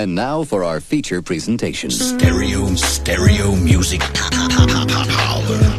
And now for our feature presentation. Stereo, stereo music power.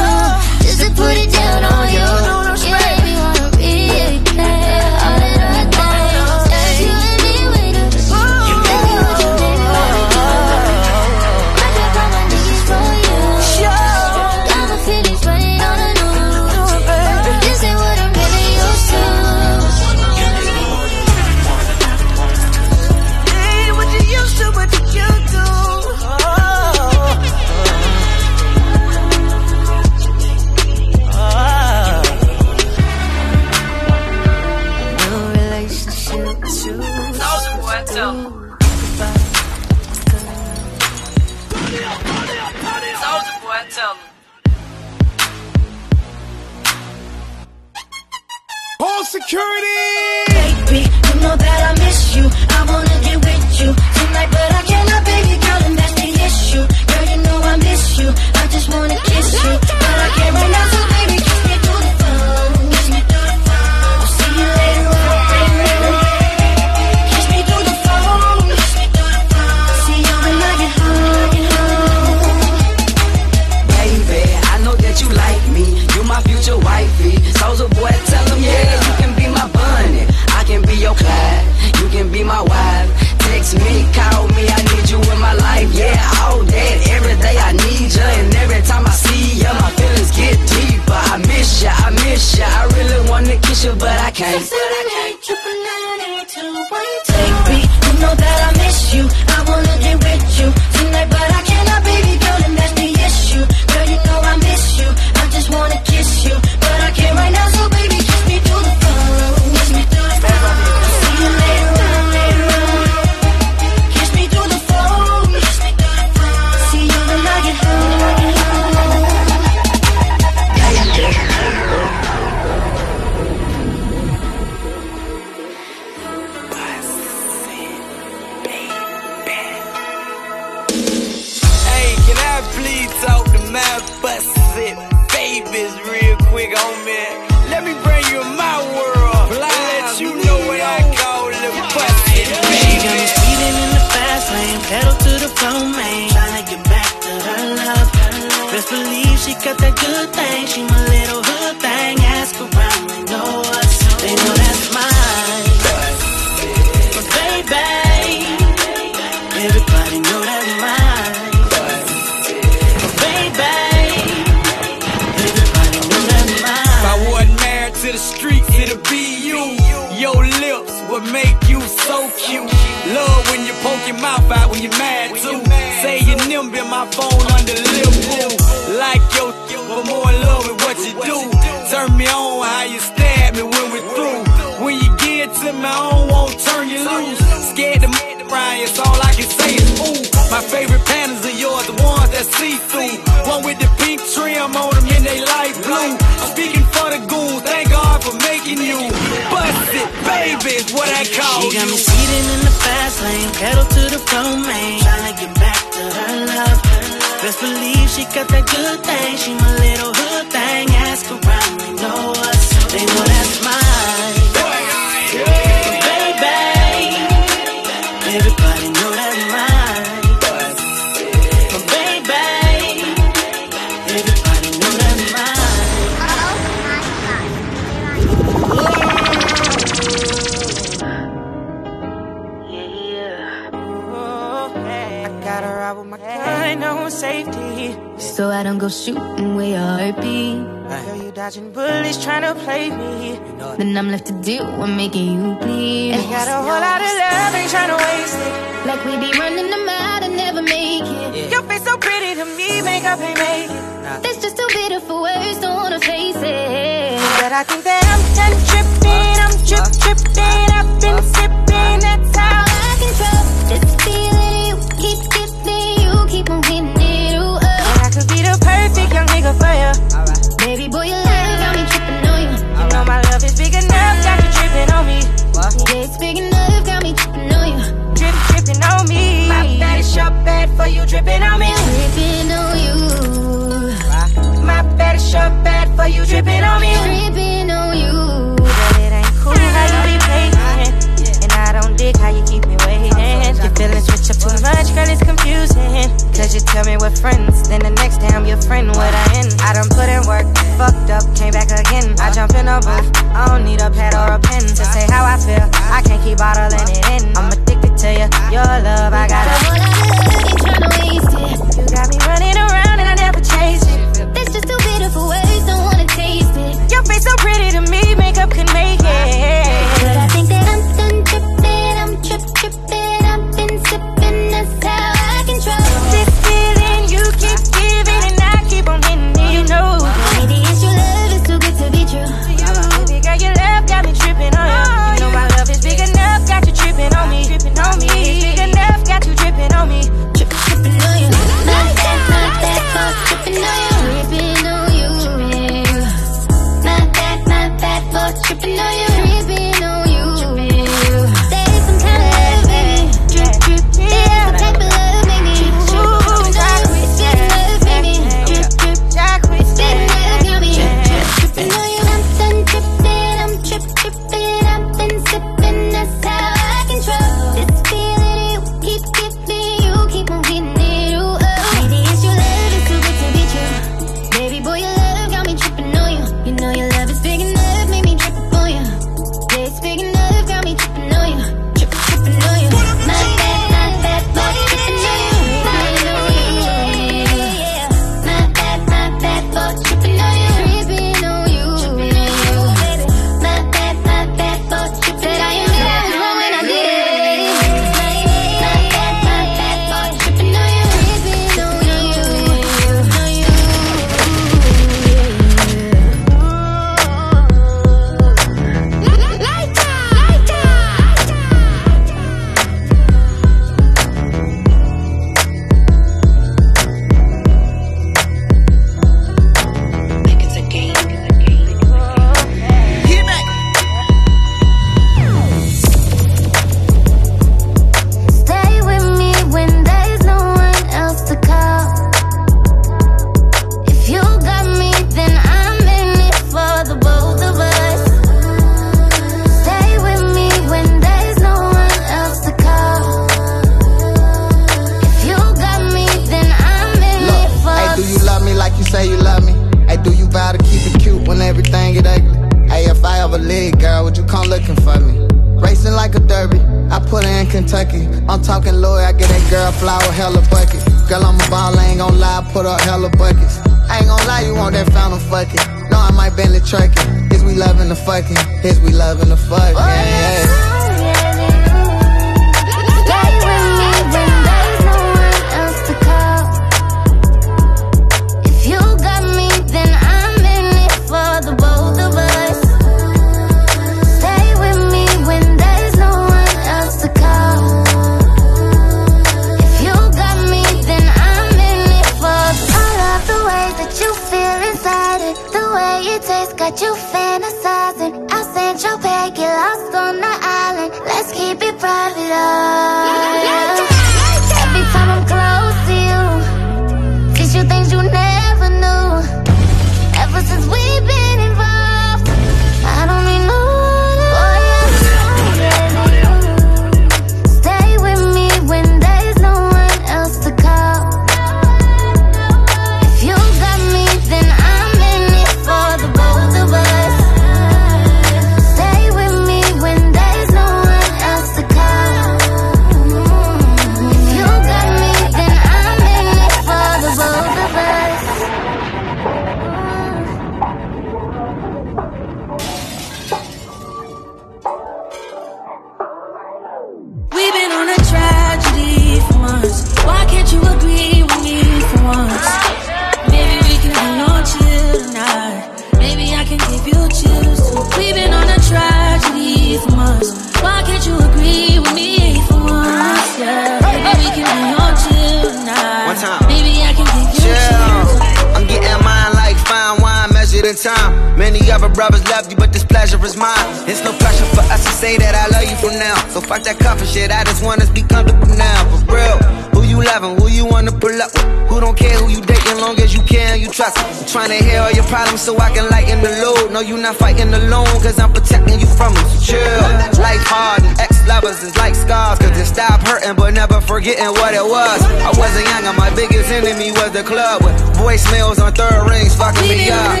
To say that I love you for now. So fuck that cuffing shit. I just want us be comfortable now. For real. Who you loving? Who you wanna pull up with? Who don't care who you dating, long as you and you trust it. I'm trying to hear all your problems so I can lighten the load. No, you not fighting alone, cause I'm protecting you from them. So chill. Life hard and ex-lovers is like scars, cause it stop hurting, but never forgetting what it was. I wasn't young and my biggest enemy was the club with voicemails on third rings fucking me up.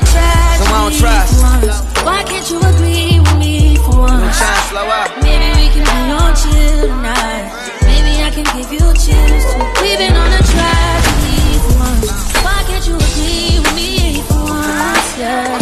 So I don't trust. Why can't you agree with me I'm trying to slow up. Maybe we can be on chill tonight. Maybe I can give you chills too. We've been on a tragedy for once. Why can't you agree with me for once? Yeah.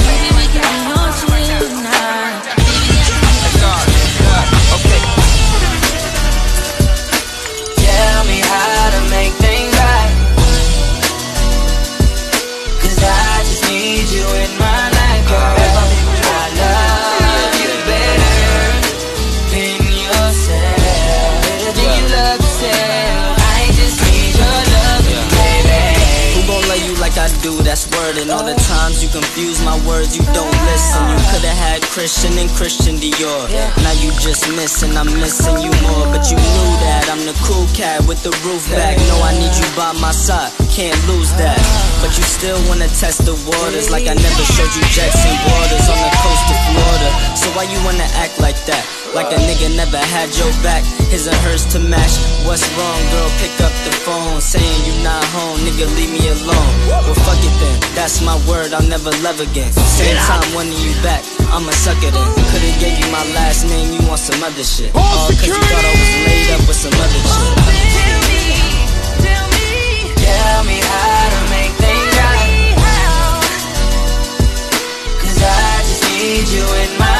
Words, you don't listen. You could've had Christian and Christian Dior. Now you just missing, I'm missing you more. But you knew that I'm the cool cat with the roof back. No, I need you by my side, can't lose that. But you still wanna test the waters like I never showed you Jackson waters on the coast of Florida. So why you wanna act like that? Like a nigga never had your back, his and hers to match. What's wrong, girl? Pick up the phone, saying you not home, nigga, leave me alone. Well, fuck it then, that's my word, I'll never love again. Same time wanting you back, I'ma suck it in. Could've gave you my last name, you want some other shit. All uh, cause you thought I was laid up with some other shit. Tell me tell me, tell me how to make things right. Cause I just need you in my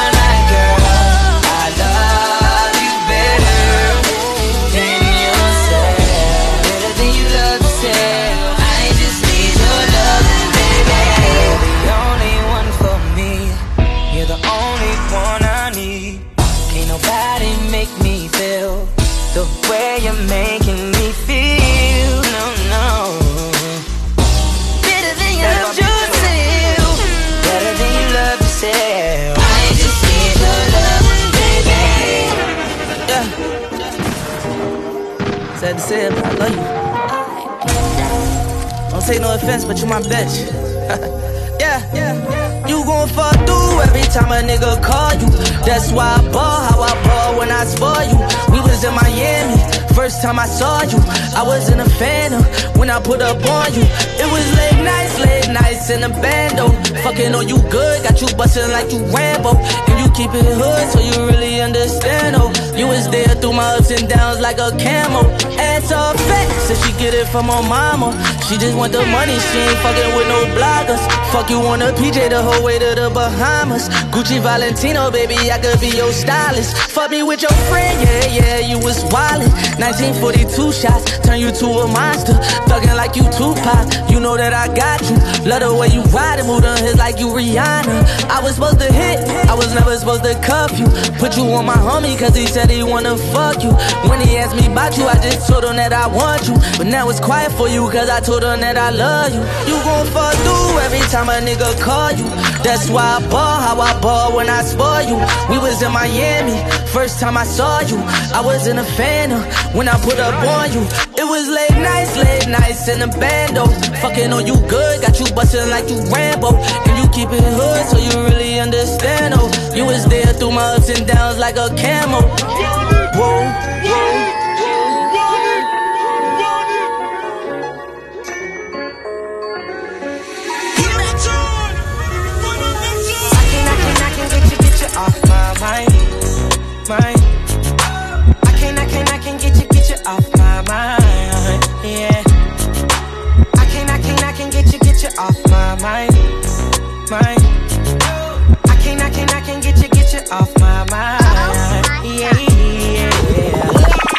take no offense, but you my bitch. yeah, yeah. You gon' fall through every time a nigga call you. That's why I ball how I ball when I spoil you. We was in Miami, First time I saw you, I was in a phantom when I put up on you. It was late nights, late nights in a bando. Fucking on you good, got you bustin' like you Rambo. And you keep it hood, so you really understand, oh. You was there through my ups and downs like a camel. Ass all fat, said she get it from her mama. She just want the money, she ain't fucking with no bloggers. Fuck you on a PJ the whole way to the Bahamas. Gucci Valentino, baby, I could be your stylist. Fuck me with your friend, yeah, yeah, you was wildin'. 1942 shots, turn you to a monster. Thuggin' like you Tupac, you know that I got you. Love the way you ride and move on his like you Rihanna. I was supposed to hit, I was never supposed to cuff you. Put you on my homie, cause he said he wanna fuck you. When he asked me about you, I just told him that I want you. But now it's quiet for you, cause I told him that I love you. You gon' fuck through every time a nigga call you. That's why I ball how I ball when I spoil you. We was in Miami, first time I saw you. I was in a phantom when I put up on you. It was late nights, late nights in the bando. Fucking on you good, got you bustin' like you Rambo. And you keep it hood, so you really understand, oh. You was there through my ups and downs like a camel. Whoa. Mind, mind. I can't, I can't, I can't get you, get you off my mind, yeah, yeah.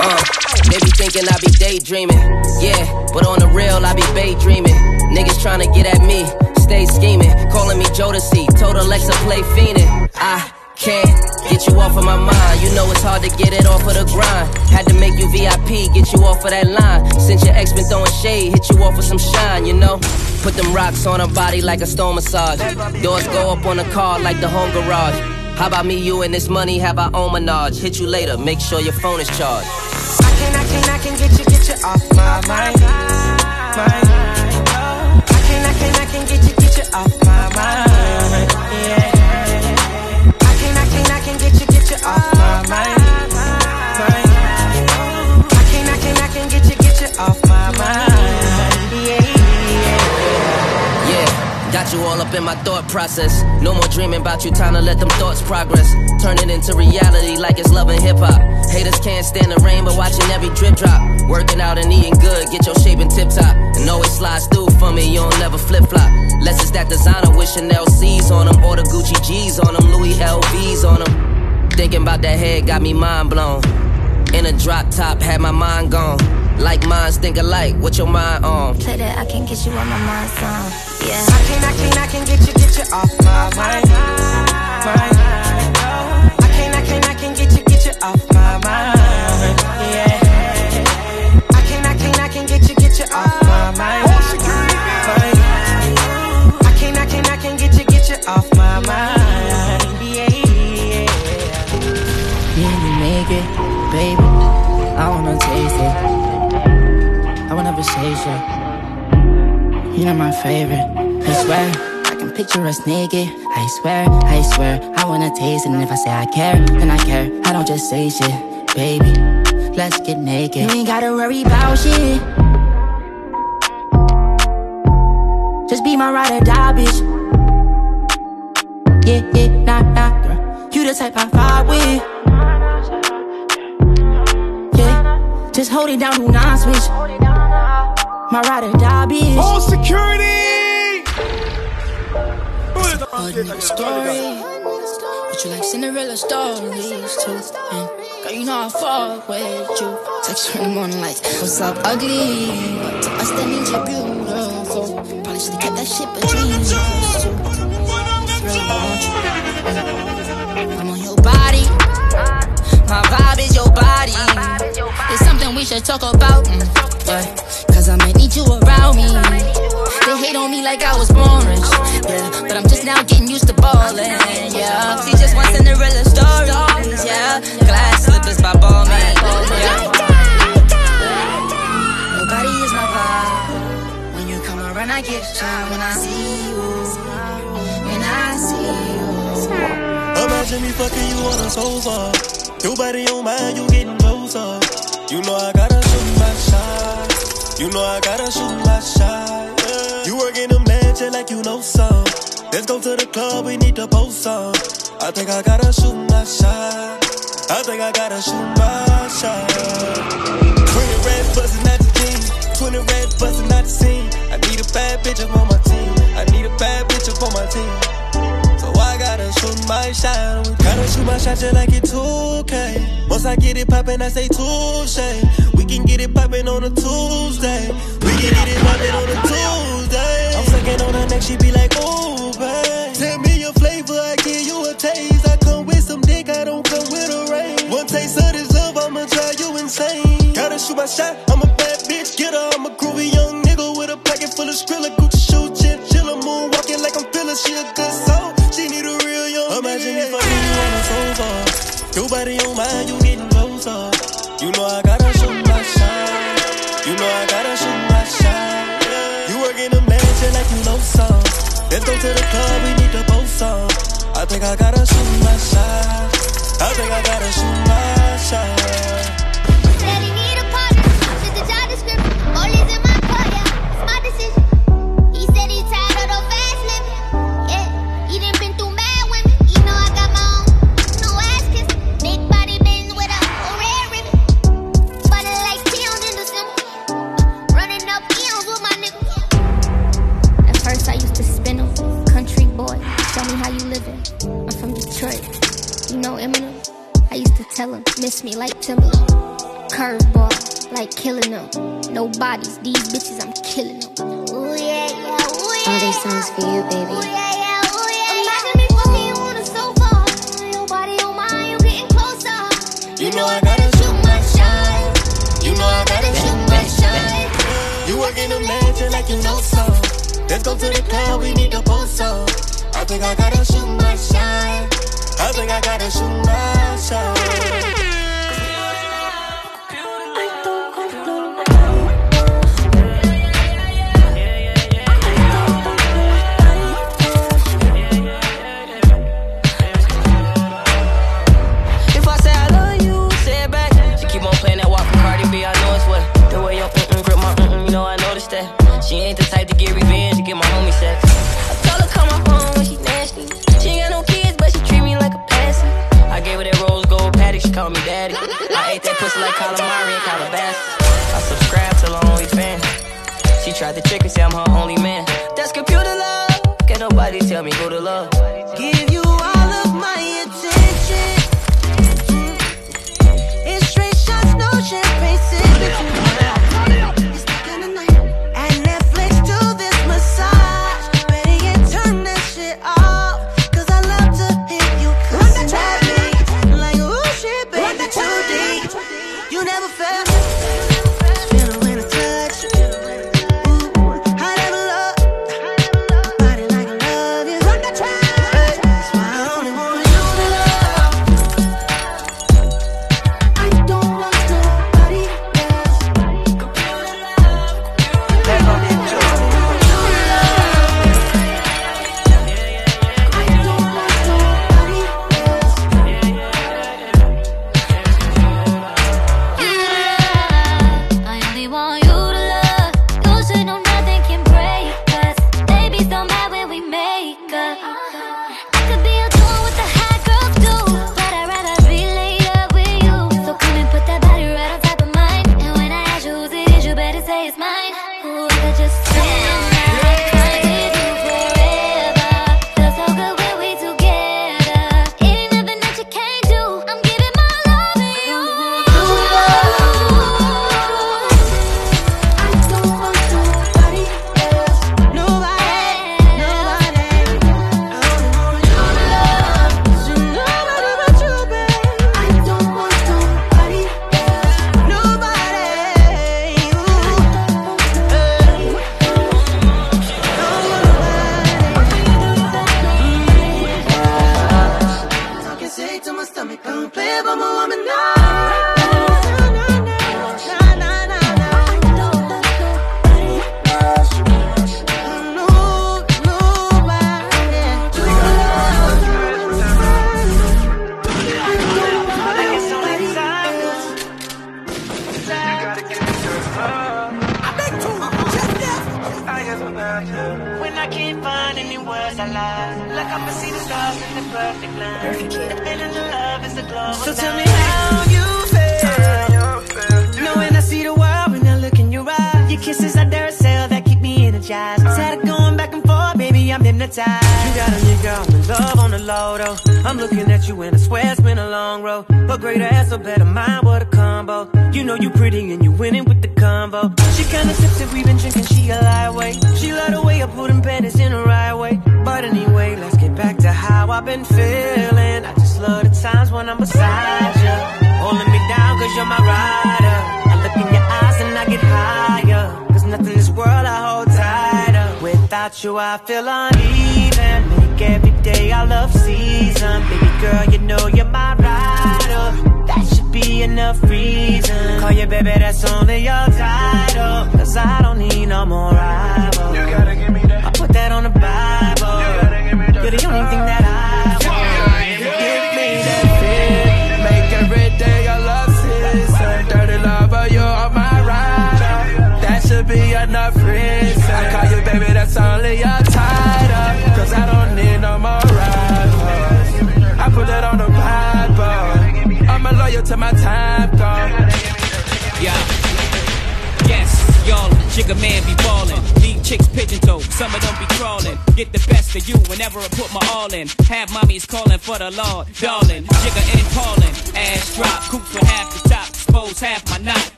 Uh, they thinking I be daydreaming, yeah, but on the real I be daydreaming. Niggas tryna get at me, stay scheming, calling me Jodeci, told Alexa play fiendin'. I can't get you off of my mind. You know it's hard to get it off of the grind. Had to make you VIP, get you off of that line. Since your ex been throwing shade, hit you off with some shine, you know? Put them rocks on her body like a stone massage. Doors go up on the car like the home garage. How about me, you, and this money have our own menage? Hit you later, make sure your phone is charged. I can, I can, I can get you, get you off my mind, mind. I can, I can, I can get you, get you off my mind, you all up in my thought process. No more dreaming about you, time to let them thoughts progress. Turn it into reality like it's loving hip hop. Haters can't stand the rain, but watching every drip drop. Working out and eating good, get your shape in tip top. And always slides through for me, you don't never flip flop. Less it's that designer with Chanel C's on them, or the Gucci G's on them, Louis LV's on them. Thinking about that head got me mind blown. In a drop top, had my mind gone. Like minds think alike, what your mind on? Play that I can't get you on my mind song. Yeah. I can, I can, I can get you, get you off my mind, mind. You're my favorite. I swear, I can picture us naked. I swear, I swear, I wanna taste it. And if I say I care, then I care. I don't just say shit, baby. Let's get naked. You ain't gotta worry about shit. Just be my ride or die, bitch. Yeah, yeah, nah, nah. You the type I vibe with. Yeah, just hold it down, do not switch. My ride or die, bitch. All security! Hard nigga story. But you like Cinderella stories too. And girl, you know I fuck with you. Text you in the morning like, what's up, ugly? But to us, that means you're beautiful. Probably should've kept that shit between us two. Want you. I'm on your body. My vibe is your body. It's something we should talk about. Mm, yeah. Cause I might need you around me. They hate on me like I was born rich. Yeah. But I'm just now getting used to ballin'. Yeah. She just wants Cinderella stories. Yeah. Glass slippers by ball man. Yeah. Your body is my vibe. When you come around, I get shy. When I see you. When I see you. Imagine me fucking you on a sofa. Your body on mine, you getting closer. You know I gotta shoot my shot. You know I gotta shoot my shot. You working them legs like you know some. Let's go to the club, we need to post some. I think I gotta shoot my shot. I think I gotta shoot my shot. 20 reds bustin' at the team. 20 reds bustin' at the scene. I need a bad bitch up on my team. I need a bad bitch up on my team. My shot. Gotta shoot my shot just like it 2K. Once I get it poppin', I say touche. We can get it poppin' on a Tuesday. We can get it poppin' on a Tuesday. I'm sucking on her neck, she be like, ooh, babe. Tell me your flavor, I give you a taste. I come with some dick, I don't come with a ring. One taste of this love, I'ma drive you insane. Gotta shoot my shot, I'm a bad bitch getter. I'm a groovy young nigga with a pocket full of Skrilla, Gucci shoes, chin, chiller, moon walking like I'm feeling. She a good soul, she need a real young Imagine me fucking you on the sofa. Your body on mine, you getting closer. You know I gotta shoot my shot. You know I gotta shoot my shot. You working them legs just like you know some. Let's go to the club, we need to post some. I think I gotta shoot my shot. I think I gotta shoot my shot. Tell him, miss me like Timberland. Curveball, like killing them. No bodies, these bitches, I'm killing them. Ooh, yeah, yeah, ooh, yeah. All these songs for you, baby. Ooh, yeah, yeah, ooh, yeah, Imagine me fucking you on the sofa. Your body on mine, you getting closer. You know I gotta shoot my shot. You know I gotta shoot my shot. You working them legs just like you know some. Let's go to the club, we need to post some. I think I gotta shoot my shot. I think I gotta shoot my shot. If I say I love you, say it back. She keep on playing that B, I know it's what. The way your grip my you know I noticed that. She ain't the type to get revenge, to get my patty, me daddy. I ate that pussy like calamari and Calabasas. I subscribed to her OnlyFans. She tried to trick me, say I'm her only man. That's computer love. Can't nobody tell me who to love. Give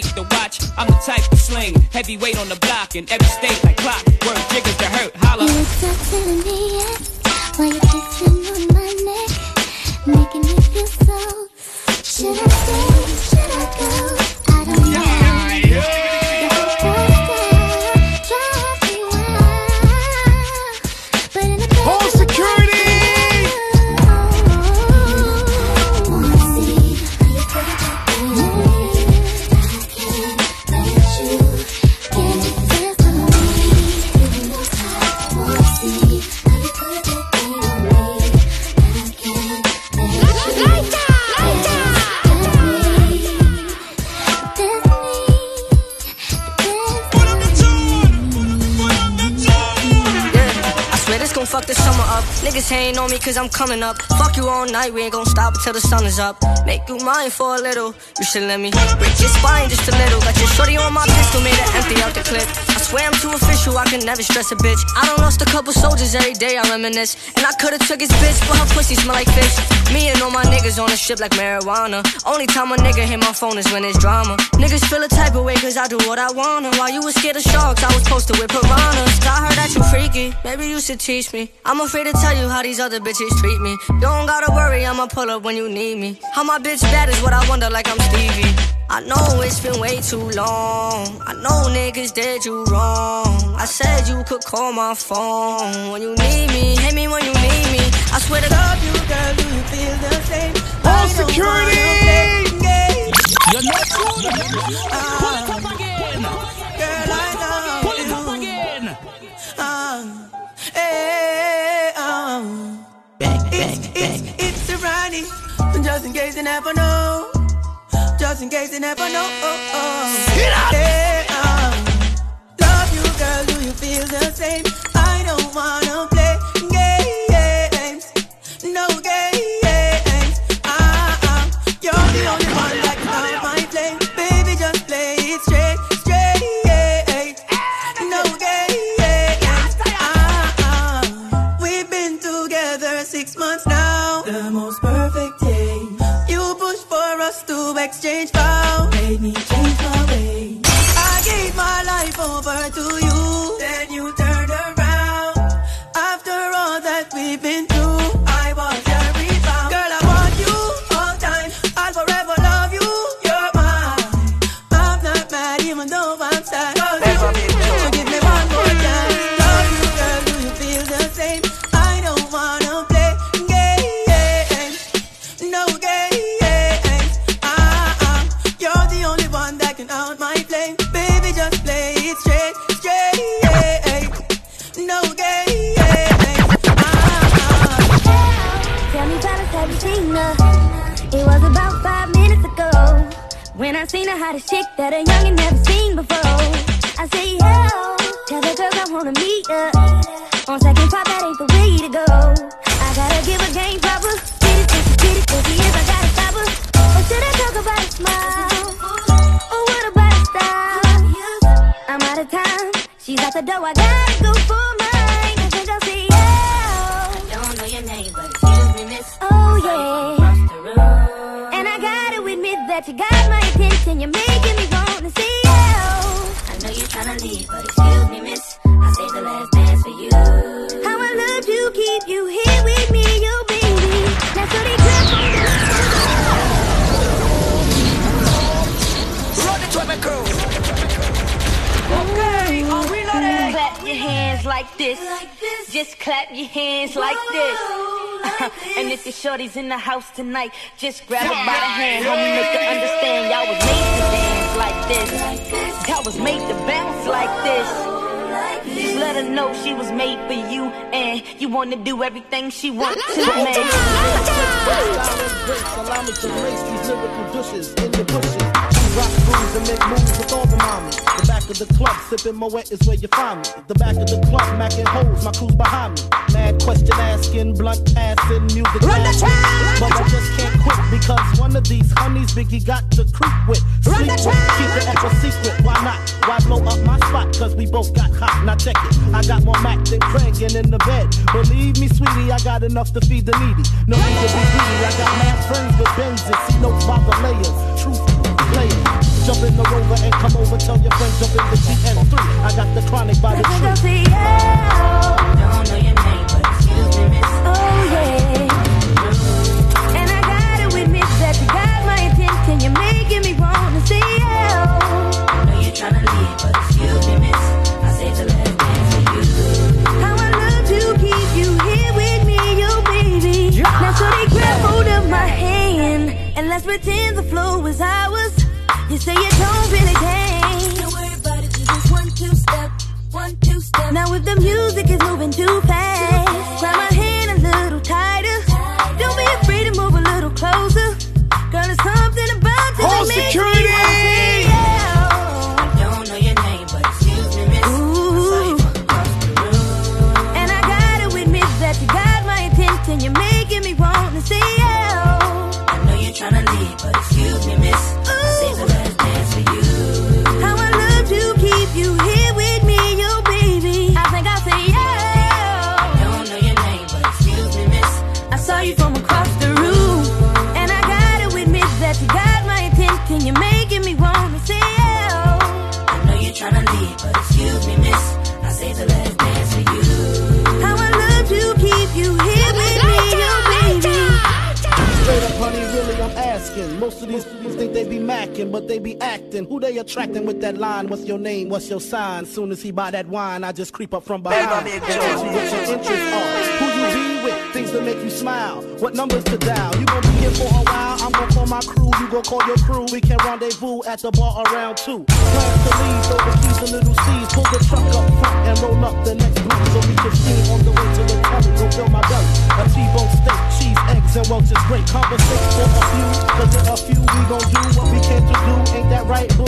the fuck the summer up. Niggas hating on me cause I'm coming up. Fuck you all night, we ain't gon' stop till the sun is up. Make you mine for a little, you should let me break your spine just a little. Got your shorty on my pistol, made her empty out the clip. Way I'm too official, I can never stress a bitch. I don't lost a couple soldiers every day, I reminisce. And I could've took his bitch, but her pussy smell like fish. Me and all my niggas on a ship like marijuana. Only time a nigga hit my phone is when it's drama. Niggas feel a type of way, cause I do what I wanna. While you was scared of sharks, I was posted with piranhas. I heard that you freaky, maybe you should teach me. I'm afraid to tell you how these other bitches treat me. You don't gotta worry, I'ma pull up when you need me. How my bitch bad is what I wonder, like I'm Stevie. I know it's been way too long. I know niggas did you wrong. I said you could call my phone when you need me. Hit me when you need me. I swear to God, you girl, do you feel the same? All security. You're not good. Pull it up again. Girl, I know. Pull it up again. Uh, eh, eh, eh, um. Bang, bang, it's, bang. It's, it's a Ronnie. Just in case you never know just in case they never know. Oh, oh. Get up! Yeah, um, love you, girl. Do you feel the same? I don't wanna play. exchange vows. Made me change. A hottest chick that a youngin' never seen before. I say, yo, tell the girls I wanna meet her. On second thought, that ain't the way to go. I gotta give a game proper. Get it, get it, get it, he is, I gotta stop her. Or should I talk about a smile? Or what about a style? I'm out of time. She's at the door, I gotta go for mine. I think I'll see you. I don't know your name, but excuse me, miss. Oh, yeah. That you got my attention. You're making me wanna see you. I know you're trying to leave, but excuse me, miss. I saved the last dance for you. How I love to keep you here with me, you baby. Now, so they Run it to my crew. Hands like this. Just clap your hands like this. and if the shorty's in the house tonight, just grab her by the hand, homie, make her understand y'all was made to dance like this. Y'all was made to bounce like this. Just let her know she was made for you, and you wanna do everything she wants to, man. Allow me to lace these lyrical douches in the bushes. Rock grooves and make moves with all the mommies. The back of the club, sipping Moet is where you find me. The back of the club, macking hoes, my crew's behind me. Mad question asking, blunt passing, music Run the track! But I just can't quit because one of these honeys Biggie got to creep with. Run Sleep the with, track! keep it extra secret. Why not? Why blow up my spot? Cause we both got hot. Now check it. I got more Mac than Craig and in the bed. Believe me, sweetie, I got enough to feed the needy. No need to be greedy. I got mad friends with Benzes. See notes by the layers. Truth Jump in the rover and come over. Tell your friends jump in the GN3. I got the chronic by the I think I'll tree. Don't know your name, but excuse me, miss. Oh, yeah. And I gotta admit that you got my attention. You're making me wanna see you. I know you're trying to leave, but excuse me, miss. I saved the last dance for you. How I love to keep you here with me, you baby. Now, so they grab hold of my hand and let's pretend the flow is ours. You say you don't really dance. Don't worry about it, you just one two step, one two step. Now with the music macking, but they be acting. Who they attracting with that line? What's your name? What's your sign? Soon as he buy that wine, I just creep up from behind. And big ask you what your interests are. Who you be with? Things that make you smile. What numbers to dial? You gon' be here for a while. I'm gon' call my crew. You gon' call your crew. We can rendezvous at the bar around two. Plans to leave, throw the keys to little C's. Pull the truck up front and roll up the next block. So we can steam on the way to the telly. Go fill my belly. A T-bone steak, cheese, eggs, and Welch's great. Conversation for a few. Cause there are a few we gon' do what we came to do. Ain't that right, boo?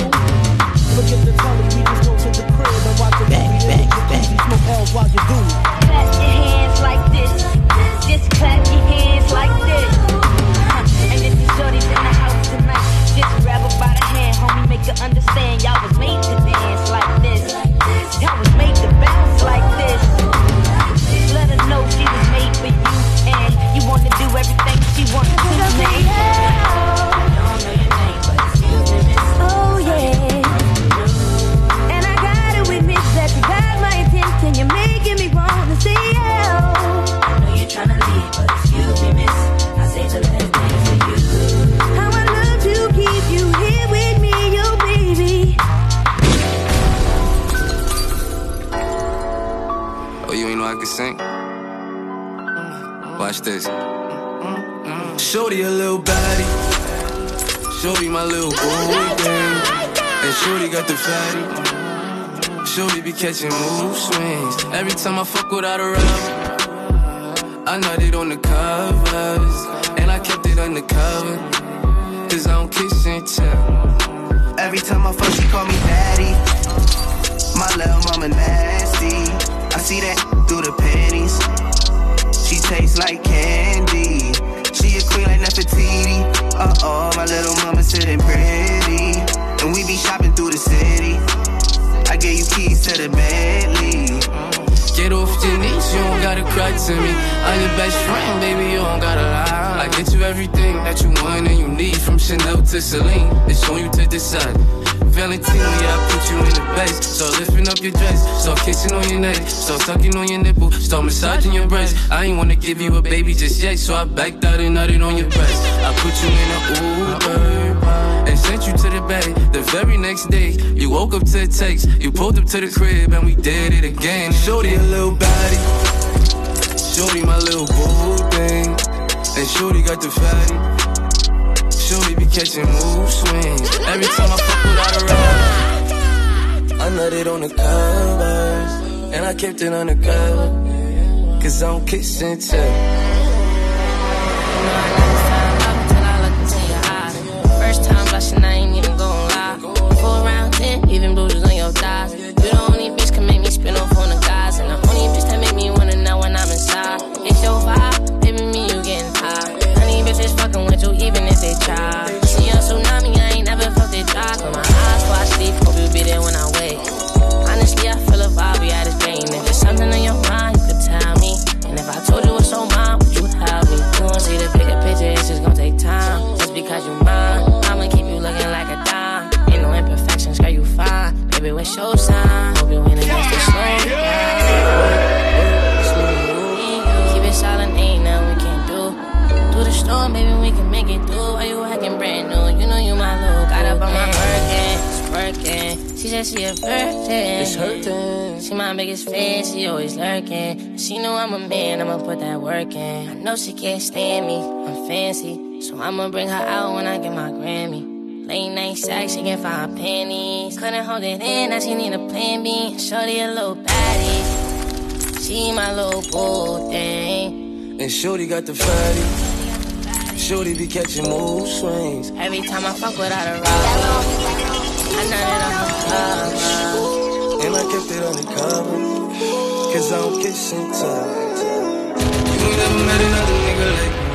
Forget the telly. We just go to the crib and watch a movie. Bang, bang, bang. Smoke L's while you do. Clap your hands like this. Just clap your hands like this. And if in the house tonight, just grab her by the hand, homie, make her understand y'all was made to dance like this. Y'all was made to bounce like this. Let her know she was made for you, and you wanna do everything she wants to, man. You ain't know I could sing? Watch this. Shorty a little baddie. Shorty my little boy thing. And Shorty got the fatty. Shorty be catching mood swings. Every time I fuck without a rubber. I nutted on the covers. And I kept it undercover. Cause I don't kiss and tell. Every time I fuck, she call me daddy. My little mama nasty. See that through the panties. She tastes like candy. She a queen like Nefertiti. Uh oh, my little mama sitting pretty. And we be shopping through the city. I gave you keys to the Bentley. Get off your knees, you don't gotta cry to me. I'm your best friend, baby, you don't gotta lie. I get you everything that you want and you need, from Chanel to Celine. It's on you to decide. Valentino, yeah, I put you in the base. So lifting up your dress, start kissing on your neck, start sucking on your nipple, start massaging your breast. I ain't wanna give you a baby just yet, so I backed out and nutted on your breast. I put you in a Uber and sent you to the bay. The very next day, you woke up to a text, you pulled up to the crib and we did it again. Shorty a little body, Shorty my little boo thing, and Shorty got the fatty. Shorty be catching mood swings every time I fuck without a ride. I nutted on the covers, and I kept it undercover, cause I don't kiss and tell. First time blushing, I ain't even gon' lie. Four round ten, even bruises they. See a tsunami, I ain't never felt it dry. Close my eyes while I sleep, hope you be there when I wake. Honestly, I feel a vibe, we had this game. If there's something on your mind, you could tell me. And if I told you it's on mine, would you help me? You won't see the bigger picture, it's just gonna take time. Just because you're mine, I'ma keep you looking like a dime. Ain't no imperfections, girl, you fine. Baby, what's your sign? Working. She said she a virgin. It's hurting. She my biggest fan, she always lurking. She know I'm a man, I'ma put that work in. I know she can't stand me, I'm fancy. So I'ma bring her out when I get my Grammy. Late night sex, she can find panties. Couldn't hold it in, now she need a plan B. Shorty a little baddie. She my little boo thing. And Shorty got the fatty. Shorty be catching mood swings. Every time I fuck without a ride, I. And I kept it undercover. Cause I don't and tell. You ain't never met another nigga like me.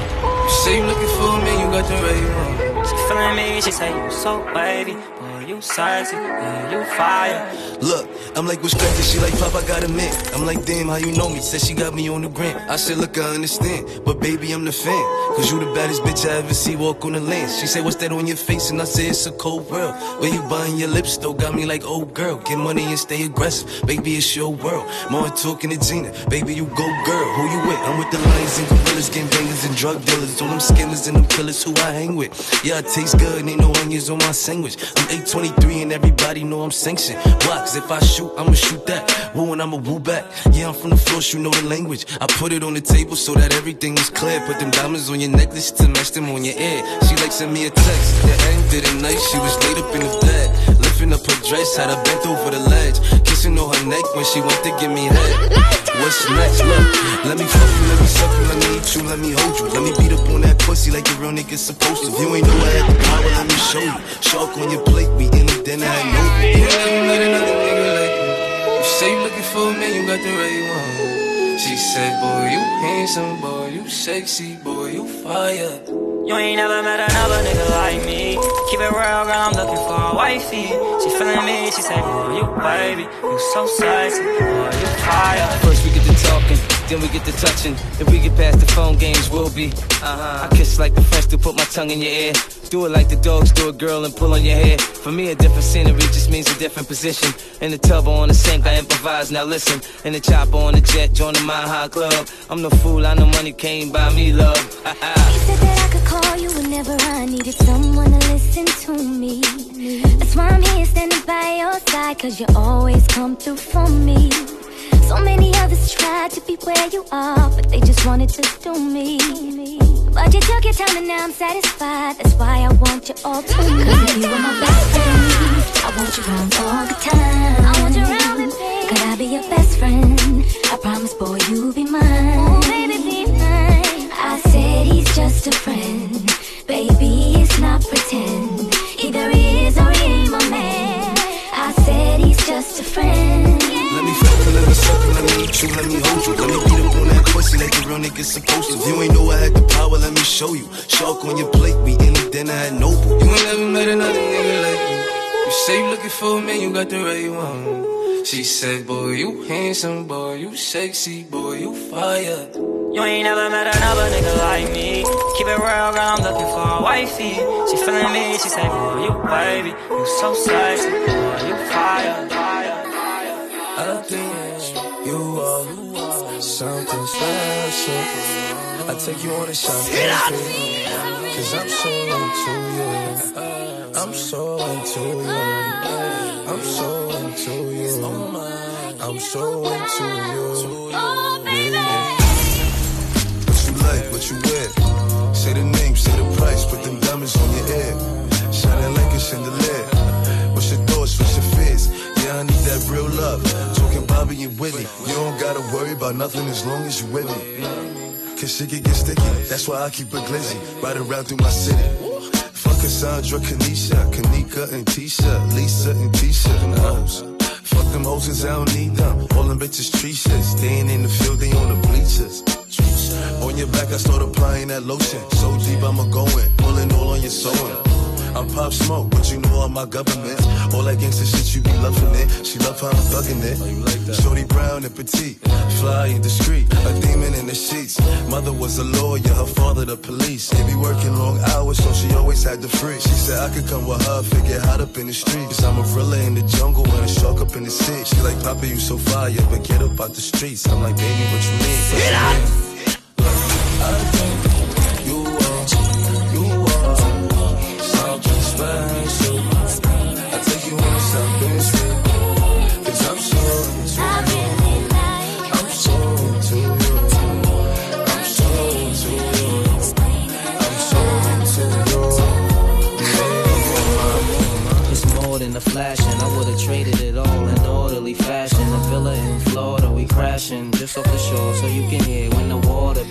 You say you looking for me, you got the right one. She feeling me, she say you so wavy. Boy, you sexy, yeah, you fire. Look, I'm like, what's crazy? She like, Pop, I got a man. I'm like, damn, how you know me? Said she got me on the gram. I said, look, I understand. But baby, I'm the fan. Cause you the baddest bitch I ever see walk on the land. She said, what's that on your face? And I said, it's a cold world. Where you buying your lips, though? Got me like, oh, girl. Get money and stay aggressive. Baby, it's your world. Martin to Gina. Baby, you go, girl. Who you with? I'm with the lions and gorillas, gang bangers and drug dealers. All them skimmers and them killers who I hang with. Yeah, I taste good. and Ain't no onions on my sandwich. I'm 823 and everybody know I'm sanctioned. Why? Cause if I shoot, I'ma shoot that. Woo and I'ma woo back. Yeah, I'm from the floor, you know the language. I put it on the table so that everything was clear. Put them diamonds on your necklace to match them on your ear. She like sent me a text. The end of the night, she was laid up in the bed. Lifting up her dress, had her bent over the ledge. Kissing on her neck when she went to give me head. What's next? Look, let me fuck you, let me suck you, let me eat you, let me hold you. Let me beat up on that pussy like a real nigga supposed to. If you ain't know I had the power, let me show you. Shark on your plate, we in it, then I know you. Say you looking for me, you got the right one. She said, boy, you handsome, boy, you sexy, boy, you fire. You ain't never met another nigga like me. Keep it real, girl, I'm looking for a wifey. She feeling me, she say, boy, you baby, you so sexy, boy, you fire. First then we get to touching. If we get past the phone games, we'll be. Uh-huh. I kiss like the French to put my tongue in your ear. Do it like the dogs do a girl and pull on your hair. For me, a different scenery just means a different position. In the tub or on the sink, I improvise. Now listen, in the chopper on the jet, join the Mile High Club. I'm no fool, I know money came by me, love. He said that I could call you whenever I needed someone to listen to me. That's why I'm here standing by your side, cause you always come through for me. So many others tried to be where you are, but they just wanted to do me. But you took your time and now I'm satisfied. That's why I want you all to me. Cause you were my best friend, I want you around all the time. I want you around me. Could I be your best friend? I promise, boy, you'll be mine. Oh, baby, be mine. I said he's just a friend. Baby, it's not pretend. Either he is or he ain't my man. You, let me hold you. Let me beat up on that pussy like a real nigga supposed to. If you ain't know I had the power, let me show you. Shark on your plate, we in it, then I had noble. You ain't never met another nigga like me. You say you looking for me, you got the right one. She said, boy, you handsome, boy, you sexy, boy, you fire. You ain't never met another nigga like me. Keep it real, girl, I'm looking for a wifey. She feeling me, she say, boy, you baby, you so sexy, boy, you fire, fire, fire. I special. I take you on a shopping spree. Cause I'm so into you. Uh, I'm so into you. Uh, I'm so into you. I'm so into you. Oh baby. What you like, what you wear? Say the name, say the price, put them diamonds on your ear. Shining like a chandelier. Fears? Yeah, I need that real love. Talking Bobby and Whitney. You don't gotta worry about nothing as long as you with me. Cause shit can get sticky. That's why I keep a glizzy. Ride around through my city. Fuck Cassandra, Kanisha, Kanika, and Tisha, Lisa, and Tisha. Them hoes. Fuck them hoes, cause I don't need them. All them bitches shit. Staying in the field, they on the bleachers. On your back, I start applying that lotion. So deep, I'ma go in. Pulling all on your sewing. I'm pop smoke, but you know all my government. All that gangsta shit, you be loving it. She love how I'm thugging it. Oh, you like that? Shorty brown and petite, fly and discreet, a demon in the sheets. Mother was a lawyer, her father the police. They be working long hours, so she always had the free. She said I could come with her, figure hot up in the streets. Cause I'm a gorilla in the jungle and a shark up in the sea. She like, Papa, you so fire, but get up out the streets. I'm like, baby, what you mean? Get out! I I'm so into you. I'm so into you. I'm so into you. I'm so into you. It's more than a flash, and I would've traded it all in orderly fashion. A villa in Florida, we crashing just off the shore, so you can hear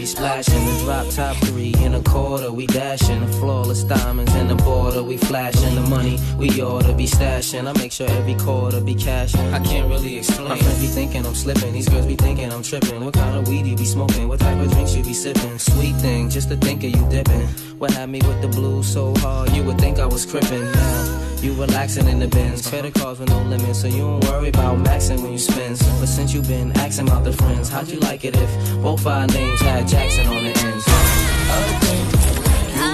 the splashing. The drop top three in a quarter, we dashing. The flawless diamonds in the border, we flashing. The money we oughta be stashing. I make sure every quarter be cashing. I can't really explain. My friends be thinking I'm slipping, these girls be thinking I'm tripping. What kind of weed you be smoking? What type of drinks you be sipping? Sweet thing, just to think of you dipping. What had me with the blues so hard, you would think I was crippin'. Now you relaxing in the bins, credit cards with no limits, so you don't worry about maxing when you spend. But since you been asking about the friends, how'd you like it if both our names had Jackson on the ends? I think you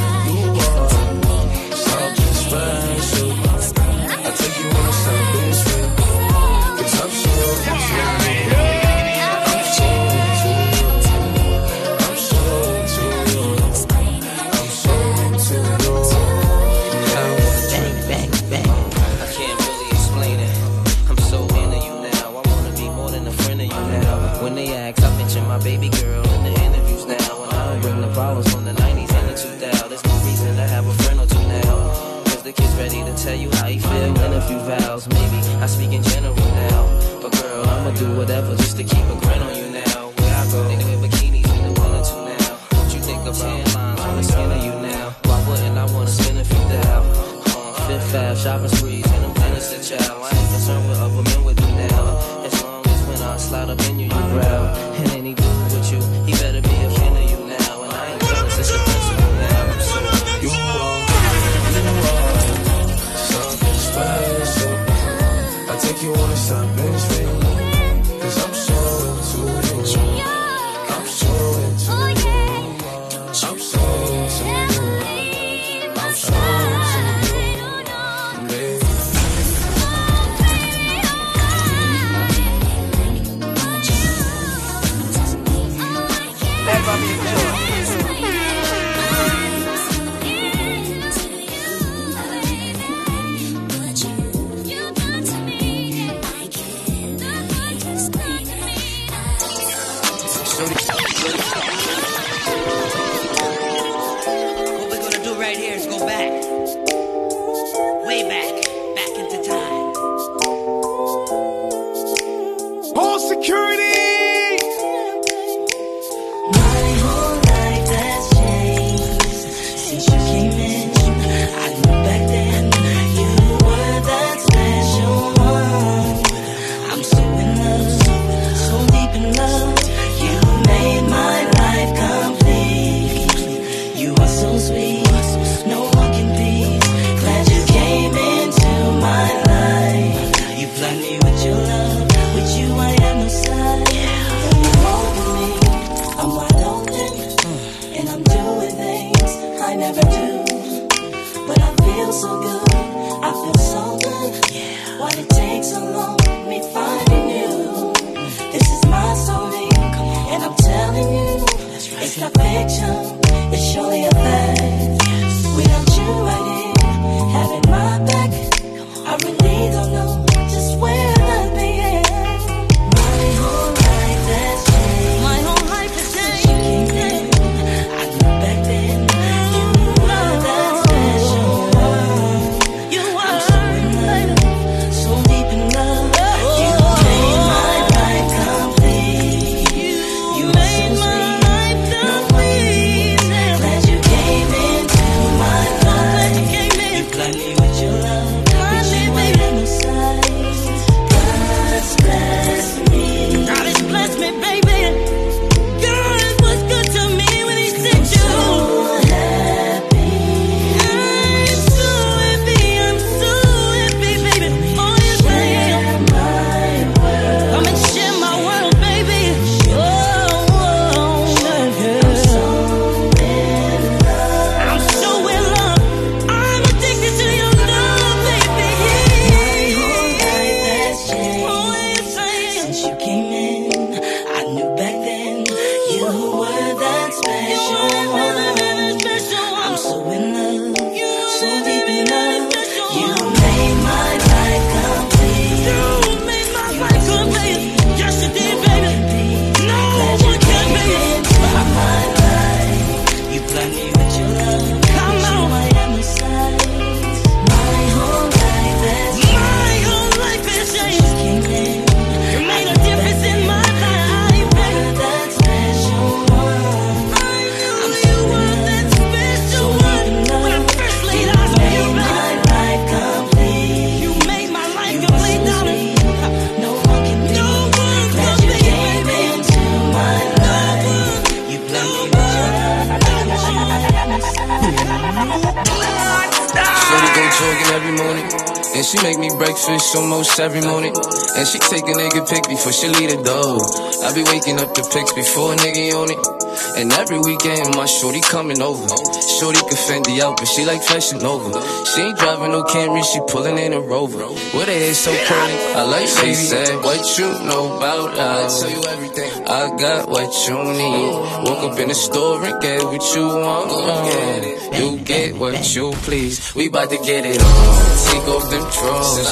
are, you are special. Were that special make me breakfast almost every morning. And she take a nigga pic before she leave the door. I be waking up the pics before a nigga on it. And every weekend my shorty coming over. Shorty can Fendi out, but she like fashion over. She ain't driving no Camry, she pulling in a Rover. With her hair so curly, I like she said, what you know about us? I tell you everything. I got what you need. Woke up in the store and get what you want. You get what you please. We bout to get it on. Take off them drawers.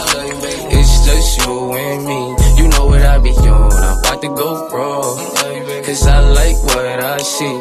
It's just you and me. You know what I be on. I'm about to go raw. Cause I like what I see.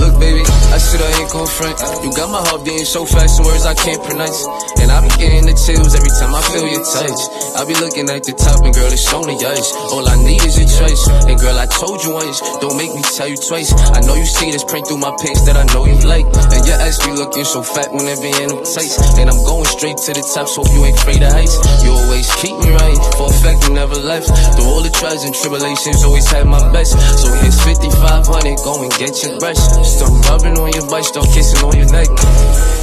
Look, baby, I said I ain't front. You got my heart beating so fast, some words I can't pronounce. And I be getting the chills every time I feel your touch. I be looking at the top, and girl, it's only ice. All I need is your choice. And girl, I told you once, don't make me tell you twice. I know you see this print through my pants that I know you like. And your ass be looking so fat when it be in them tights. And I'm going straight to the top, so you ain't afraid of heights. You always keep me right, for a fact you never left. Through all the trials and tribulations, always had my best. So here's 5500, go and get your brush. Start rubbing on your butt, start kissing on your neck.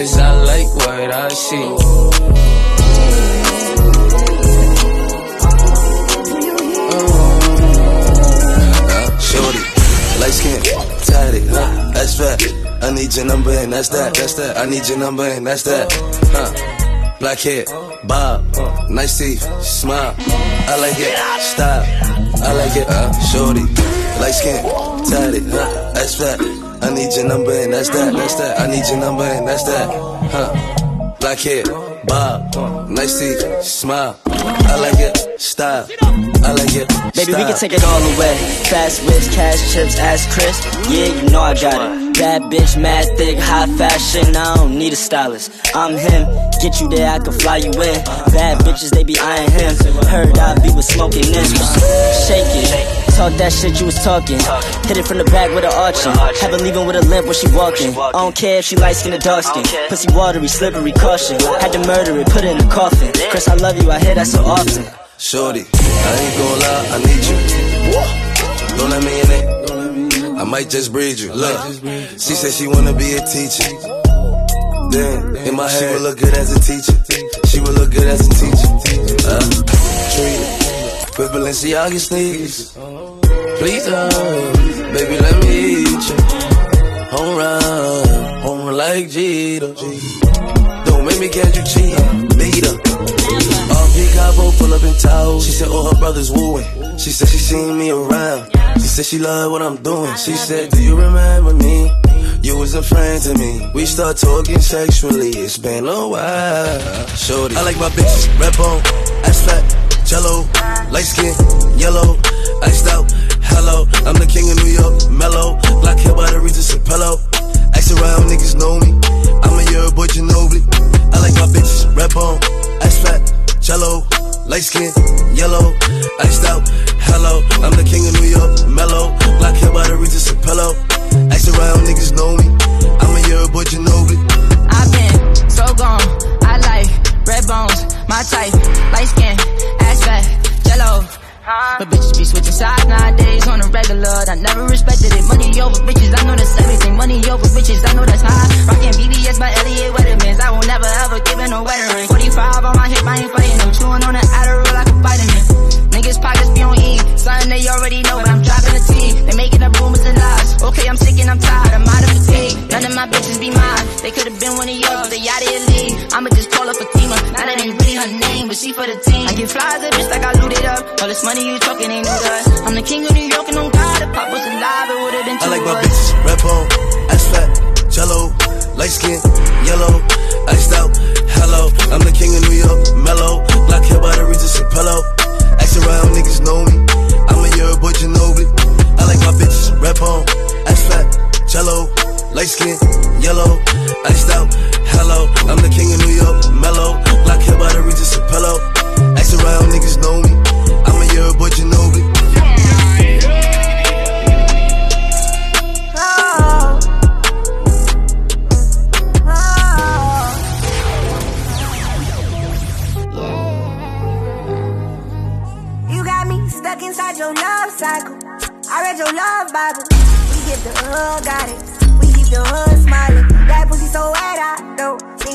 Cause I like what I see. Uh, light skin, tatted, huh? That's fat. I need your number and that's that, that's that. I need your number and that's that, huh? Black hair, bob, nice teeth, smile. I like it, style. I like it, uh, shorty, light skin, tatted, huh? That's fat. I need your number and that's that, that's that. I need your number and that's that, huh? Black hair, bob, nice teeth, smile. I like it, style. I like it. Baby, we can take it all away. Fast whips, cash chips, ass Chris. Yeah, you know I got it. Bad bitch, mad thick, high fashion. I don't need a stylist. I'm him. Get you there, I can fly you in. Bad bitches, they be eyeing him. Heard I be with smoking them. Shake it. Talk that shit you was talking. Hit it from the back with an arching. Have her leaving with a limp when she walking. I don't care if she light skin or dark skin. Pussy watery, slippery, caution. Had to murder it, put it in the coffin. Chris, I love you, I hear that so often. Shorty, I ain't gon' lie, I need you. Don't let me in it. I might just breed you. Look, she said she wanna be a teacher. Then, in my head, she would look good as a teacher. She would look good as a teacher. Balenciaga sneakers. Please, uh, baby, let me eat you. Home run, home run like Jeter. Don't make me catch you cheating, beat her. Cabo pull up in Tahoe. She said all her brothers wooing. She said she seen me around. She said she love what I'm doing. She said, Do you remember me? You was a friend to me. We start talking sexually. It's been a while. Shorty. I like my bitches red bone, ass fat, jello, light skin, yellow, iced out. Hello, I'm the king of New York, mellow. Black hair by the Regis Apello. Ask around, niggas know me. I'm a year boy Ginobili. I like my bitches red bone, ass fat, jello, light skin, yellow, iced out. Hello, I'm the king of New York, mellow. Black hair by the Regis Apello. Ask around, niggas know me. I'm a year boy Ginobili. I've been so gone. I like red bones, my type, light skin, fat, jello. But bitches be switching sides nowadays on a regular. I never respected it. Money over bitches, I know that's everything. Money over bitches, I know that's high. Rockin' BBS by Elliot Weathermans. I will never ever give it no wedding ring. 45 on my hip, I ain't fighting them. Chewing on the Adderall like a vitamin. Niggas pockets be on E. Something they already know, but I'm driving the T. They making up rumors and lies. Okay, I'm sick and I'm tired. I'm out of fatigue. None of my bitches be mine. They could've been one of yours, they out of your league. I'ma just call her Fatima. Now that ain't really her name, but she for the team. I get flies at bitch like I looted up. All this money you talking ain't to us. I'm the king of New York and on God. If Pop was alive, it would've been I like my bitches red bone, ass fat, jello, light skin, yellow, iced out. Hello, I'm the king of New York, mellow. Black hair by the Regis Apello. Ask around, niggas know me. I'm a year boy Ginobili. I like my bitches red bone, ass fat, jello, light skin, yellow, iced out. Hello, I'm the king of New York, mellow. Black hair by the Regis Apello. Ask around, niggas know me. Boy Ginobili. You got me stuck inside your love cycle. I read your love Bible. We give the hood guidance. We keep the hood smiling. That pussy so wet, I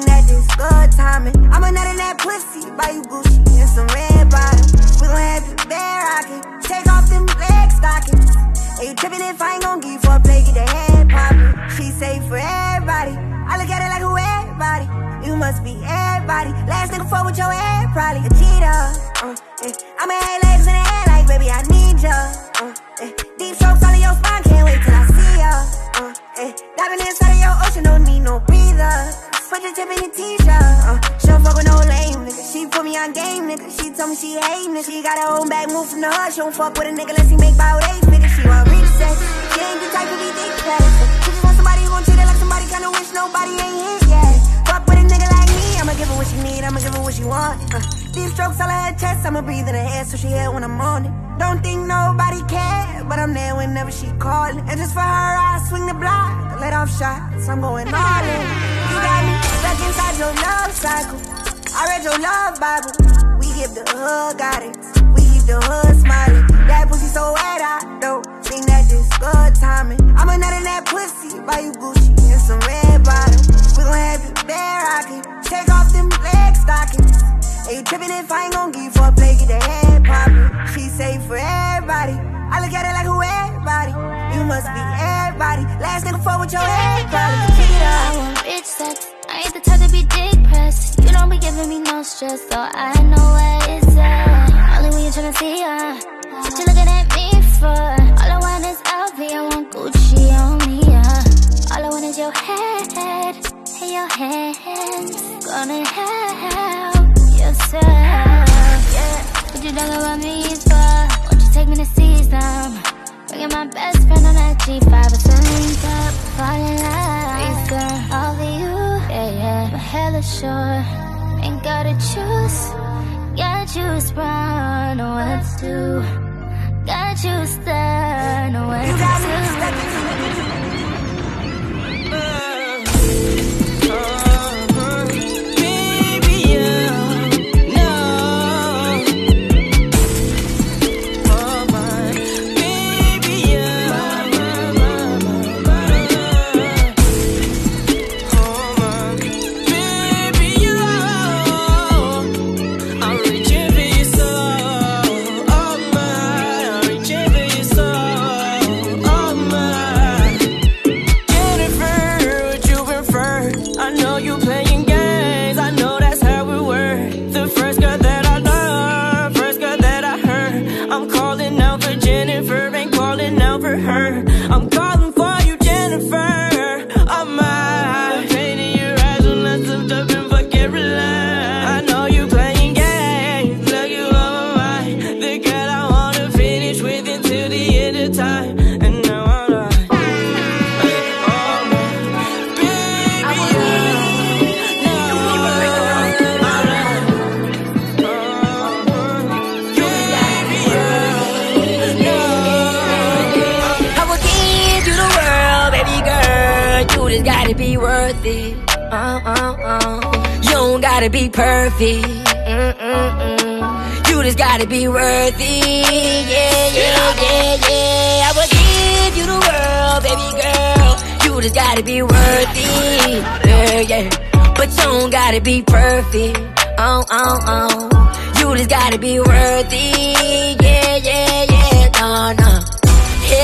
that this timing. I'm that pussy. Buy you Gucci and some red bottoms. We gon' have you bare rocking. Take off them leg stockings. Are you tripping if I ain't gon' give for a play? Get the head poppin'. She say for everybody. I look at it like who everybody. You must be everybody. Last nigga fuck with your head, probably a cheater. Uh, eh. I'ma hang legs in the air like, baby, I need ya. Uh, eh. Deep strokes all in your spine, can't wait till I see ya. Uh, eh. Diving inside of your ocean, don't need no breather. Put your tip in your t-shirt. Uh, she don't fuck with no lame nigga. She put me on game, nigga. She told me she hate nigga. She got her own bag, move from the hood. She don't fuck with a nigga unless he make about eight figures. She want sex. She ain't the type to be dick. She just want somebody who gon' treat her like somebody kinda wish nobody ain't hit yet. Fuck with a nigga like I'ma give her what she need, I'ma give her what she want. Uh, deep strokes all her chest, I'ma breathe in her head so she hear when I'm on it. Don't think nobody care, but I'm there whenever she callin'. And just for her, I swing the block, let off shots, I'm going all in. You got me stuck inside your love cycle. I read your love Bible. We give the hood guidance, we keep the hood smiling. That pussy so wet, I don't think that this good timing. I'm a nut in that pussy, buy you Gucci and some red bottoms. We gon' have you bare rocking. Take off them leg stockings. Are you tripping if I ain't gon' give a play? Get the head poppin'. She say for everybody. I look at it like who everybody. You must be everybody. Last nigga fuck with your head, probably. I want bitch sex. I ain't the type to be dick pressed. You don't be giving me no stress, so I know My best friend. On that G5 It's a link up, fall in love Reason, all for you, yeah, yeah. I'm hella sure, ain't gotta choose. Got you sprung, know what to do Got you stuck, know what to do gotta be perfect. Mm-mm-mm. You just gotta be worthy. Yeah, yeah, yeah, yeah. I will give you the world, baby girl. You just gotta be worthy. Yeah, yeah. But you don't gotta be perfect. Oh, oh, oh. You just gotta be worthy. Yeah, yeah, yeah. No, no.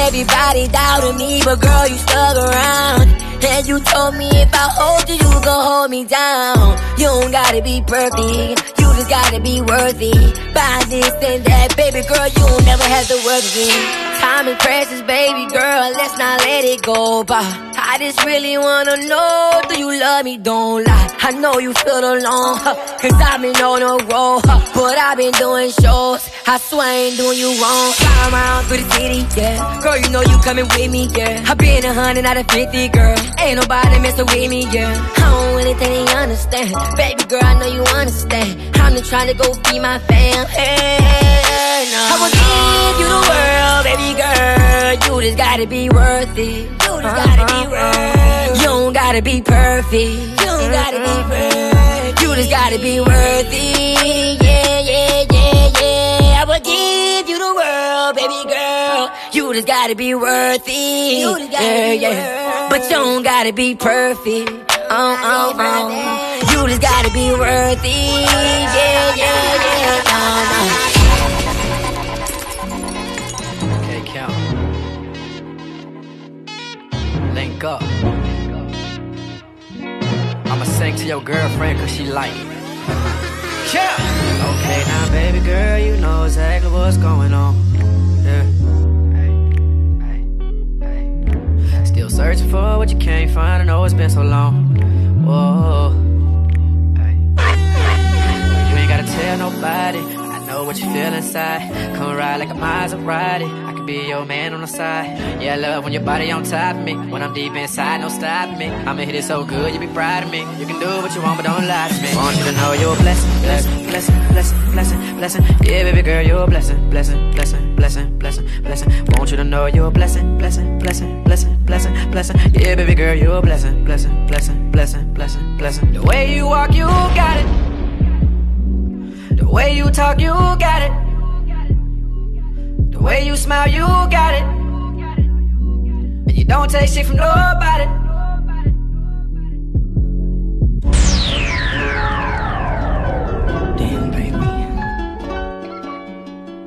Everybody doubted me, but girl, you stuck around. And you told me if I hold you, you gon' hold me down. You don't gotta be perfect, you just gotta be worthy. By this and that, baby girl, you'll never have to work again. Time is precious, baby girl, let's not let it go by. I just really wanna know, do you love me? Don't lie. I know you feel alone, huh, cause I've been on a roll, huh, but I've been doing shows. I swear I ain't doing you wrong. Flying around through the city, yeah. Girl, you know you coming with me, yeah. I've been a hundred out of fifty, girl. Ain't nobody messing with me, yeah. I don't really think they understand. Baby girl, I know you understand. I'm just trying to go be my fam. No. I will give you the world, baby girl. You just gotta be worth it. You just gotta be it. You don't gotta be perfect. You don't gotta be perfect. You just gotta be worth it. Yeah, yeah, yeah, yeah. I will give you the world, baby girl. You just gotta be worth it. You just gotta yeah, be yeah. But you don't gotta be perfect. Oh, oh, oh. You just gotta be worth it. Yeah, yeah, yeah. No, no. Link up. I'ma sing to your girlfriend cause she like it. Yeah! Okay, now baby girl, you know exactly what's going on. Yeah. Still searching for what you can't find. I know it's been so long. Whoa. You ain't gotta tell nobody. I know what you feel inside. Come ride like a Maserati. Could be your man on the side. Yeah, I love when your body on top of me. When I'm deep inside, no stopping me. I'ma hit it so good, you be proud of me. You can do what you want, but don't lie to me. Want you to know you're a blessing, blessing, blessing, blessing, blessing, blessing. Yeah, baby girl, you're a blessing, blessing, blessing, blessing, blessing, blessing. Want you to know you're a blessing, blessing, blessing, blessing, blessing, blessing. Yeah, baby girl, you're a blessing, blessing, blessing, blessing, blessing, blessing. The way you walk, you got it. The way you talk, you got it. The way you smile, you got it. And you don't take shit from nobody. Damn, baby.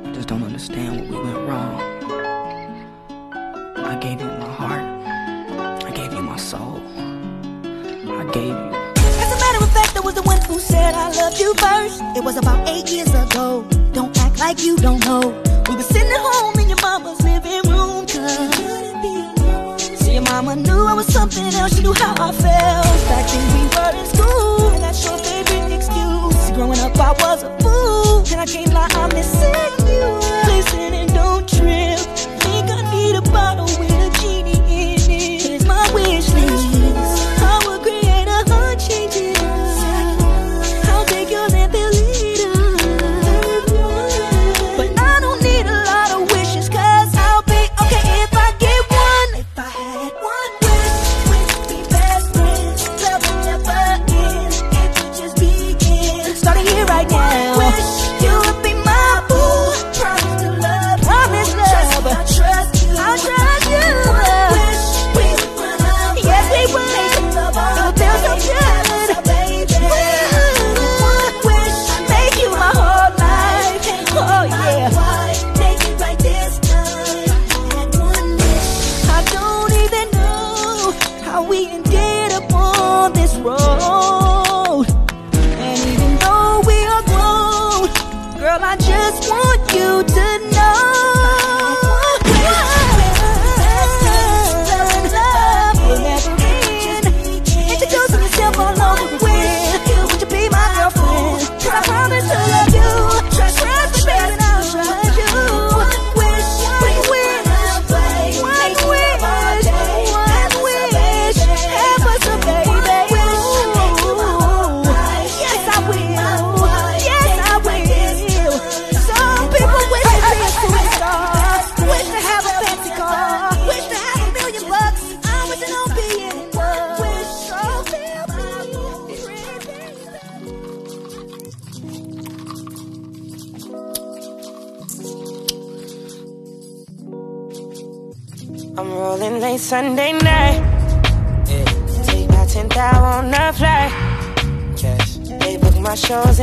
I just don't understand what we went wrong. I gave you my heart. I gave you my soul. I gave you. As a matter of fact, I was the one who said I loved you first. It was about eight years ago. Don't act like you don't know. Were sitting at home in your mama's living room. Cause See, your mama knew I was something else. She knew how I felt. Back then we were in school, and that's your favorite excuse. Growing up, I was a fool. And I can't lie, I'm missing you. Listen and don't trip.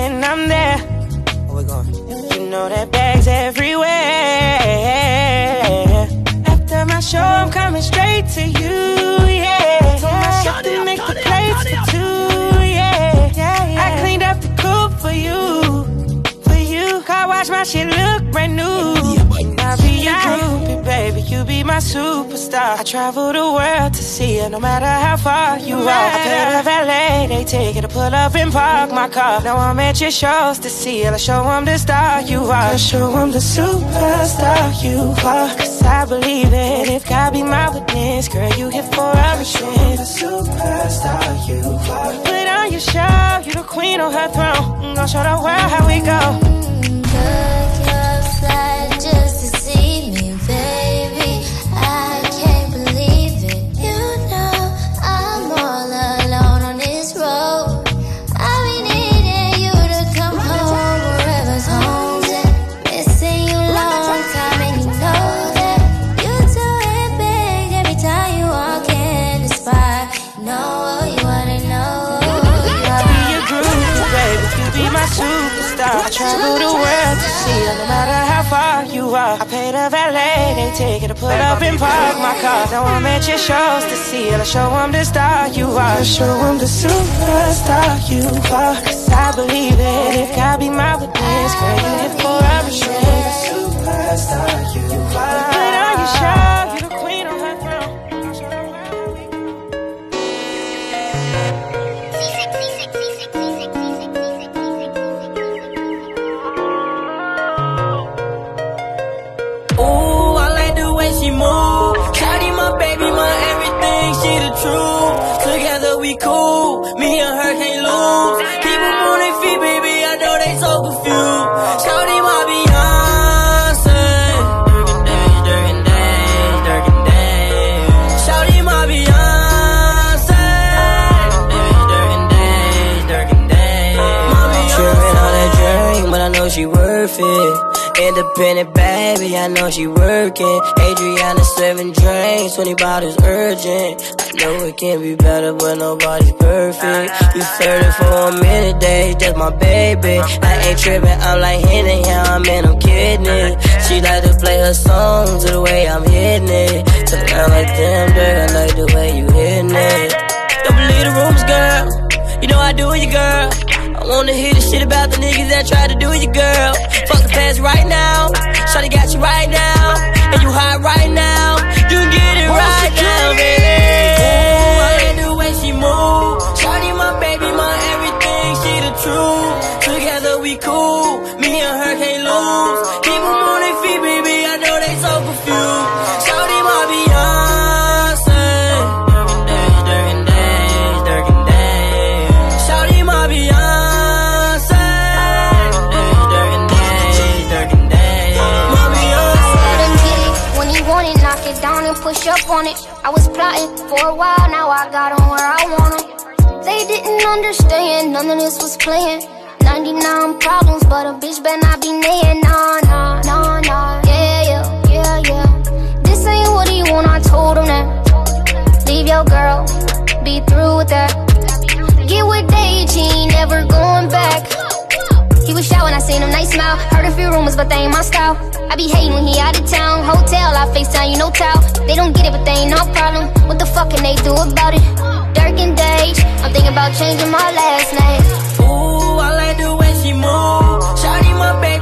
And I'm there. Where we going? You know that bags everywhere. After my show, I'm coming straight to you, yeah. Told to make the plates for two, yeah. yeah, yeah. I cleaned up the coupe for you, for you. Car wash my shit look brand new. My superstar. I travel the world to see you, no matter how far you are. I pay the valet, they take it to pull up and park my car. Now I'm at your shows to see you. Let's show 'em the star you are. Let's show 'em the superstar you are. Cause I believe it. If God be my witness, girl, you hit for a mission. The superstar you are. Put on your show, you the queen on her throne. Gonna show the world how we go. Mm, just to I travel the world to see you, no matter how far you are. I pay the valet, they take it to put up and park my car. Now I'm at your shows to see you, to show 'em the star you are. To show 'em the superstar you are. Cause I believe it. If God be my witness, girl, you hit for. The superstar you are. Your show, you worth. Independent baby, I know she working. Adriana serving drinks, 20 bottles urgent. I know it can't be better, but nobody's perfect. You flirted for a minute, days, just my baby. I ain't tripping, I'm like hitting him, I'm in, I'm kidding. She like to play her songs the way I'm hitting it. Turn around like damn, girl, I like the way you hitting it. Don't believe the rumors, girl. You know I do it, you girl. I wanna hear the shit about the niggas that tried to do you, girl. Fuck the past right now. Shawty got you right now. And you hot right now. You can get it right now, baby. For a while, now I got him where I want him. They didn't understand, none of this was planned. 99 problems, but a bitch better not be nayin'. Nah, nah, nah, nah. Yeah, yeah, yeah, yeah. This ain't what he want, I told him that. Leave your girl, be through with that. Get with ain't never going back. Was shy I seen him, nice smile. Heard a few rumors, but they ain't my style. I be hating when he out of town. Hotel, I FaceTime, you know, towel. They don't get it, but they ain't no problem. What the fuck can they do about it? Dirk and Dage, I'm thinking about changing my last name. Ooh, I like the way she move. Shawty, my baby,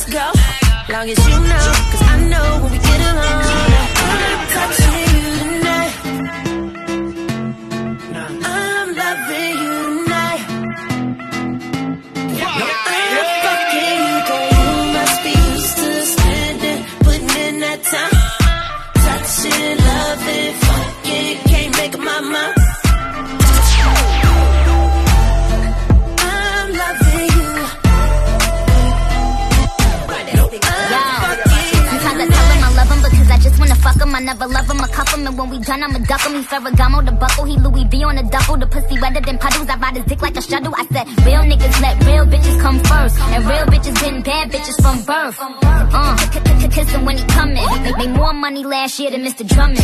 let's go. Long as you know, cause I know when we get along. never love him or cuff him. And when we done, I'ma duck him. He Ferragamo, the buckle. He Louis V on the duffel. The pussy wetter than puddles. I ride his dick like a shuttle. I said, real niggas let real bitches come first. And real bitches been bad bitches from birth. Uh, kissing when he coming. They made more money last year than Mr. Drummond.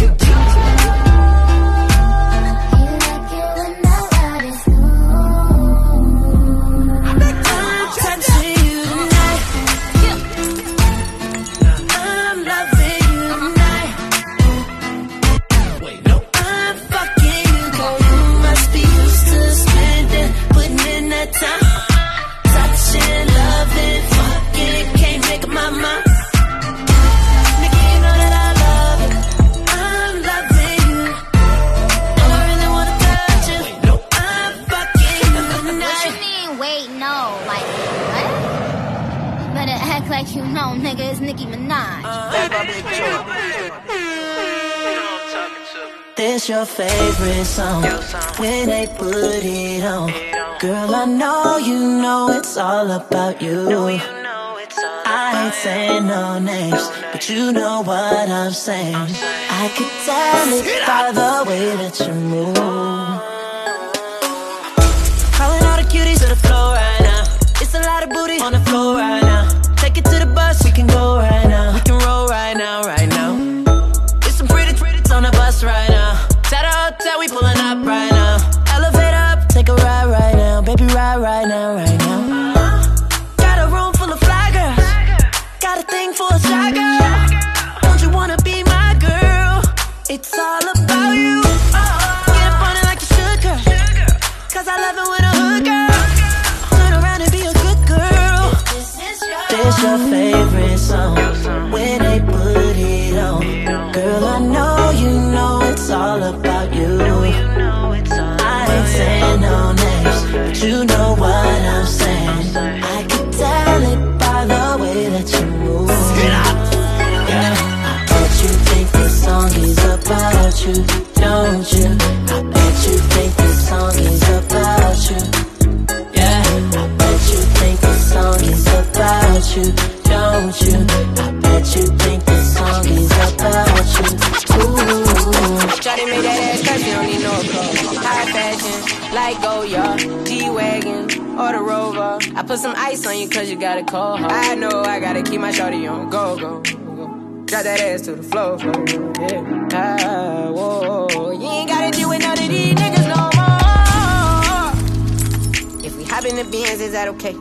Your favorite song when they put it on. Girl, I know you know it's all about you. I ain't saying no names, but you know what I'm saying. I could tell it by the way that you move. Oh. Calling all the cuties to the floor right now. It's a lot of booty on the floor right now. Take it to the bus, we can go Fashion, like Goyard, G-Wagon, or the Rover. I put some ice on you cause you got a cold heart. I know I gotta keep my shawty on go, go, go. Drop that ass to the floor, floor, yeah. Ah, whoa, you ain't gotta deal with none of these niggas no more. If we hop in the Benz, is that okay?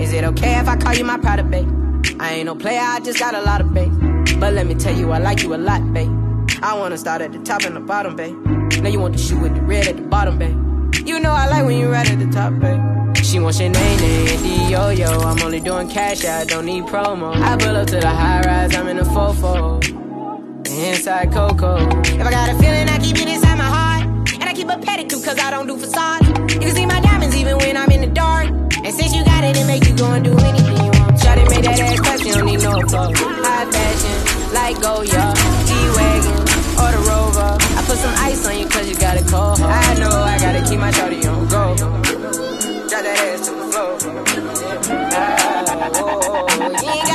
Is it okay if I call you my pride babe? I ain't no player, I just got a lot of babe. But let me tell you, I like you a lot, babe. I wanna start at the top and the bottom, babe. Now you want the shoe with the red at the bottom, babe. You know I like when you right at the top, babe. She wants your name, name, yo yo. I'm only doing cash, I don't need promo. I pull up to the high rise, I'm in a fofo. Inside Coco. If I got a feeling, I keep it inside my heart. And I keep a pedicure cause I don't do facade. You can see my diamonds even when I'm in the dark. And since you got it, it make you go and do anything you want. Shawty made that ass clap, you don't need no clothes. High fashion, like oh, Goyard, G-Wagon, put some ice on you cause you got a cold. I know I gotta keep my shawty on go. Drop that ass to the floor. Ah, whoa, you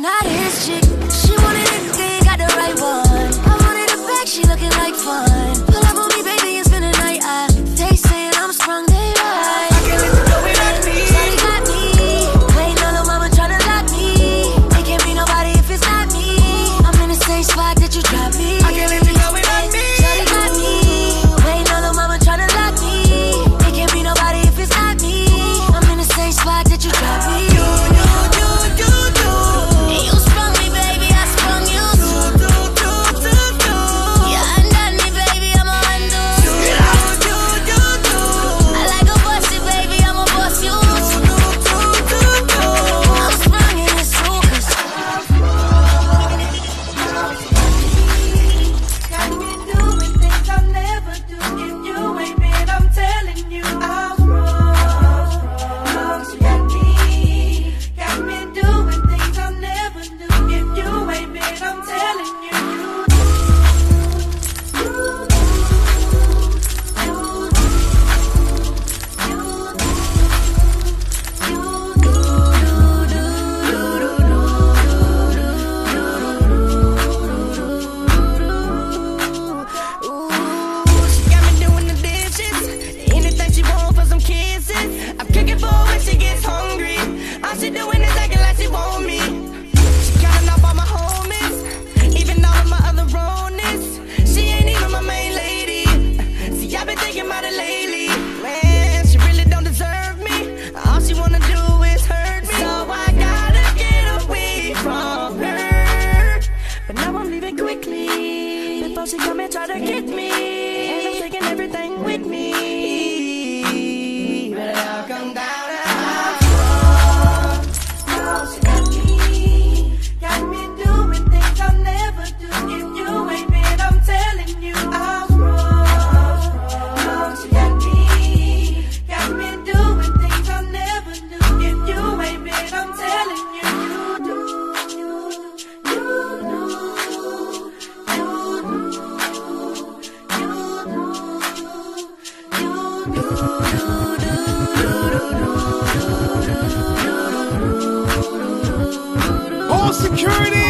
not his chick. She wanted anything, got the right one. I wanted a bag, she looking like fun. security.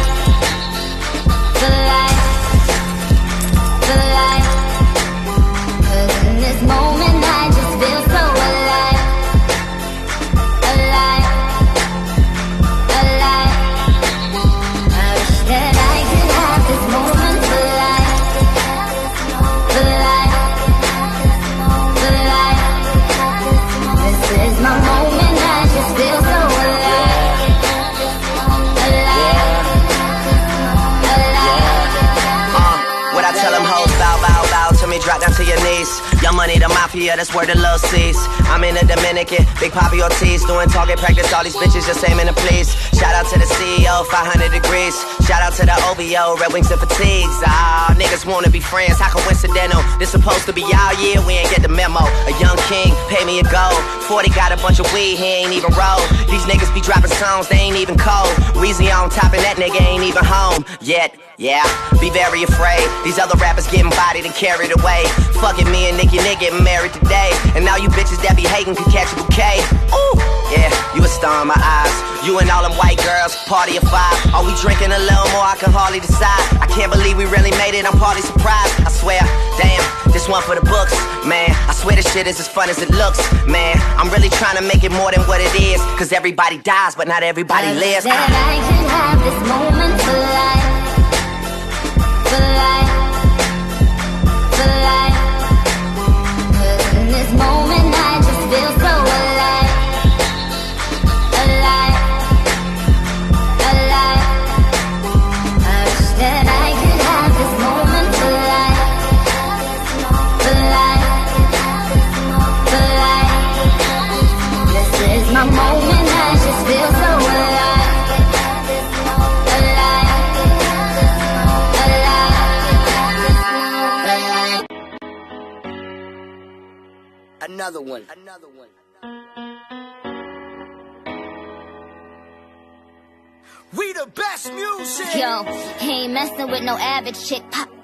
Down to your knees. Young money, the mafia, that's where the love sees. I'm in the Dominican, Big Papi Ortiz, doing target practice, all these bitches just aiming to please. Shout out to the CEO, 500 degrees. Shout out to the OVO, Red Wings and Fatigues. Ah, niggas wanna be friends, how coincidental? This supposed to be our year, we ain't get the memo. A young king, pay me a gold. 40 got a bunch of weed, he ain't even roll. These niggas be dropping songs, they ain't even cold. Weezy on top, and that nigga ain't even home yet. Yeah, be very afraid. These other rappers getting bodied and carried away. Fucking me and Nick getting married today. And now you bitches that be hating could catch a bouquet. Ooh. Yeah, you a star in my eyes. You and all them white girls, party of five. Are we drinking a little more? I can hardly decide. I can't believe we really made it. I'm party surprised. I swear, damn, this one for the books, man. I swear this shit is as fun as it looks, man. I'm really trying to make it more than what it is. Cause everybody dies, but not everybody lives. That I could have this moment for life. For life. Another one. Another one. We the best music. Yo, he ain't messing with no average chick. Pop, pop.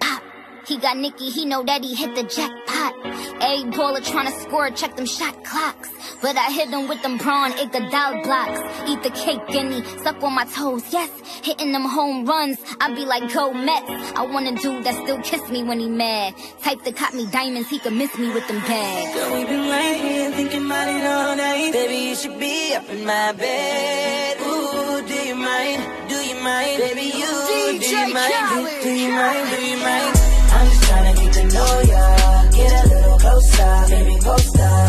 He got Nicky, he know that he hit the jackpot. A baller tryna score, check them shot clocks. But I hit them with them prawn Iguodala blocks. Eat the cake, guinea, suck on my toes, yes. Hitting them home runs, I be like, go Mets. I want a dude that still kiss me when he mad. Type that caught me diamonds, he could miss me with them bags. Girl, we've been right here thinking about it all night. Baby, you should be up in my bed. Ooh, do you mind? Do you mind? Baby, you, do you mind? Do, do you mind? Do you mind? Know ya. Get a little closer, baby, closer.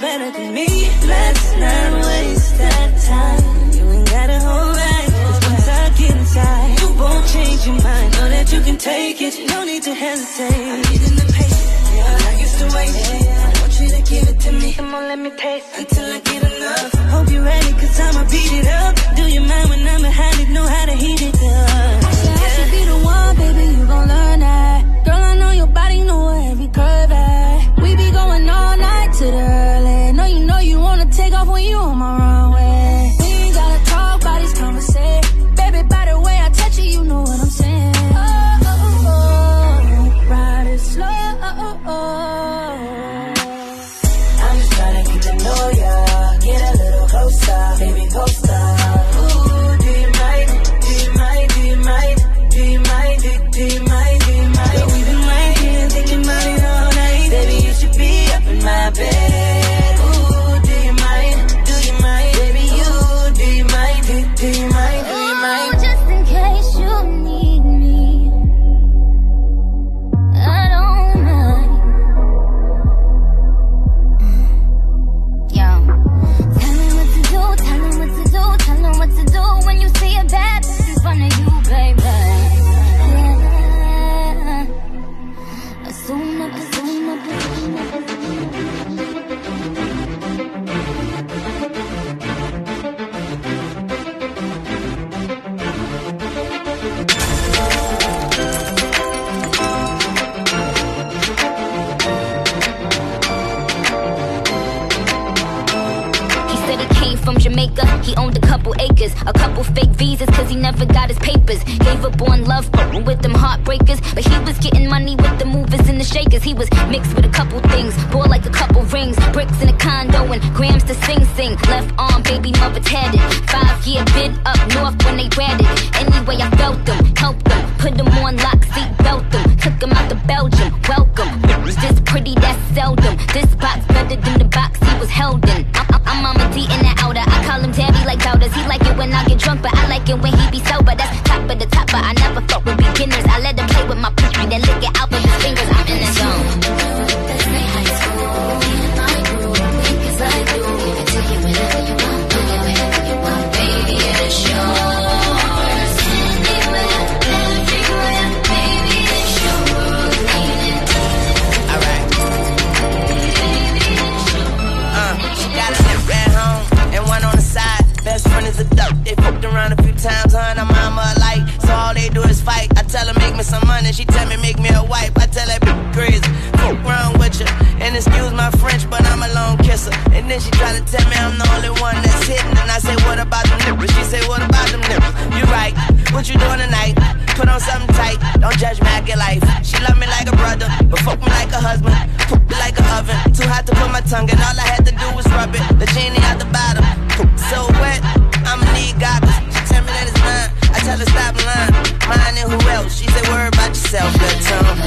Better than me. Let's not waste that time. You ain't gotta hold back. Cause once I get inside, you won't change your mind. Know that you can take it. No need to hesitate. I'm needing the patience. Yeah, I used to wait. I want you to give it to me. Come on, let me taste until I get enough. Hope you're ready, cause I'ma beat it up. Do you mind when I'm behind it? Know how to heat it up. Visas, cause he never got his papers. Gave up on love with them heartbreakers. But he was getting money with the movers and the shakers. He was mixed with a couple things, bought like a couple rings, bricks in a condo, and grams to Sing Sing. Left arm, baby mother tatted. Five year bid up north when they ratted. Anyway, I felt them, helped them, put them on lock, seat belt them, took them out to Belgium. Welcome. This pretty, that's seldom. This box better than the box he was held in. I'm, Mama D in the outer. I call him daddy like doubters. He like it when I get drunk, but I like it when he be sober. That's top of the top, but I never fuck with beginners. I let him play with my pussy, then lick it out she tell me make me a wife. I tell that bitch crazy. Fuck wrong with you. And excuse my French, but I'm a lone kisser. And then she try to tell me I'm the only one that's hitting. And I say, what about them nipples? She say, what about them nipples? You right. What you doing tonight? Put on something tight. Don't judge me, I get life. She love me like a brother, but fuck me like a husband. Poop me like a oven. Too hot to put my tongue in. All I had to do was rub it. The genie out the bottom. So wet. I'ma need goggles. She tell me that it's mine. Tell her stop lying. Mine and who else? She say worry about yourself, good tongue.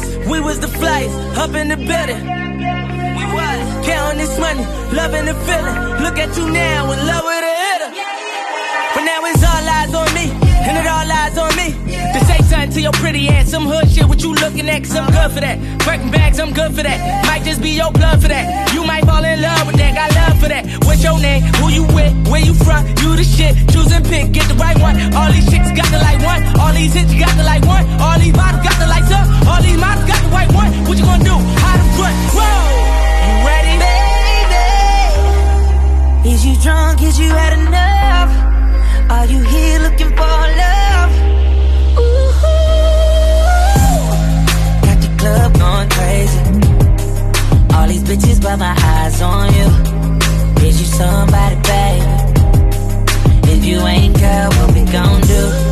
Was. We was the flyest, up in the building. We was counting this money, loving the feeling. Look at you now, in love with a hitter. But now it's all eyes on me, and it all eyes on me. Something to your pretty ass, some hood shit, what you looking at, cause I'm good for that. Breaking bags, I'm good for that. Might just be your blood for that. You might fall in love with that, got love for that. What's your name? Who you with? Where you from? You the shit. Choose and pick, get the right one. All these chicks got the like one. All these hits got the like one. All these models got the lights up. All these models got the white one. What you gonna do? How to front? Whoa! You ready? Baby, is you drunk? Is you had enough? Are you here looking for love? Club going crazy. All these bitches, but my eyes on you. Is you somebody, baby? If you ain't, girl, what we gon' do?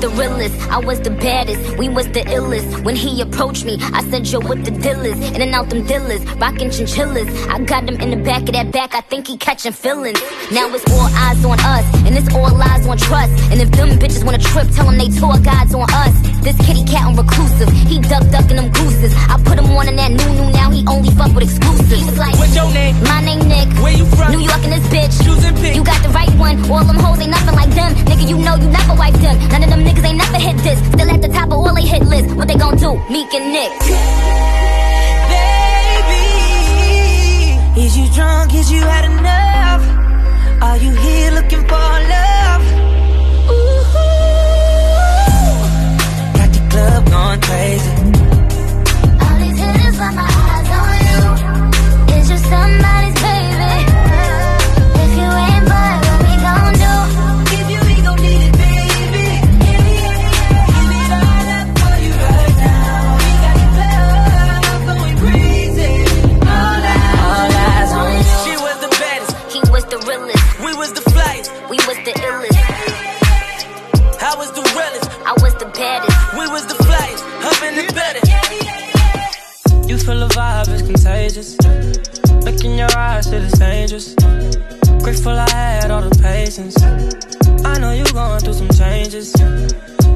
The realest, I was the baddest, we was the illest. When he approached me, I said, Yo, what the deal is? In and out them dealers, rockin' chinchillas. I got him in the back of that back, I think he catching feelings. Now it's all eyes on us, and it's all lies on trust. And if them bitches wanna trip, tell them they tour guides on us. This kitty cat on reclusive, he duck duckin' them gooses. I put him on in that new new, now he only fuck with exclusives. He was like, What's your name? My name Nick. Where you from? New York and this bitch. Choosing pick. You got the right one. All them hoes ain't nothing like them. Nigga, you know you never wipe them. None of them niggas ain't never hit this. Still at the top of all they hit list. What they gon' do? Meek and Nick. Baby, is you drunk? Is you had enough? Are you here looking for love? Ooh, got the club going crazy. All these hitters got my eyes on you. Is you somebody's better. You feel the vibe is contagious. Look in your eyes, shit is dangerous. Grateful I had all the patience. I know you going through some changes.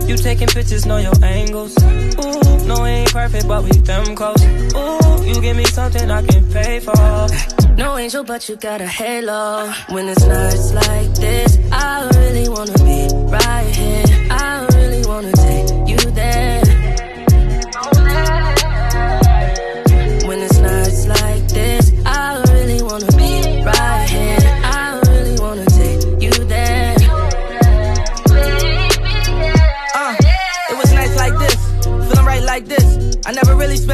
You taking pictures, know your angles. Ooh, no, we ain't perfect, but we them close. Ooh, you give me something I can pay for. No angel, but you got a halo. When it's nights like this, I really wanna be right here. I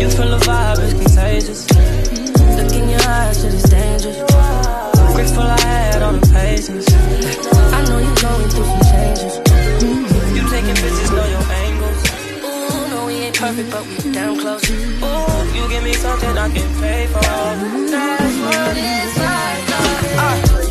You feel the vibe is contagious. Look in your eyes, shit is dangerous. Grateful I had all the patience. I know you're going through some changes. You taking pictures, know your angles. Ooh, no, we ain't perfect, but we damn close. Ooh, you give me something I can pay for. That's what it's like. Uh.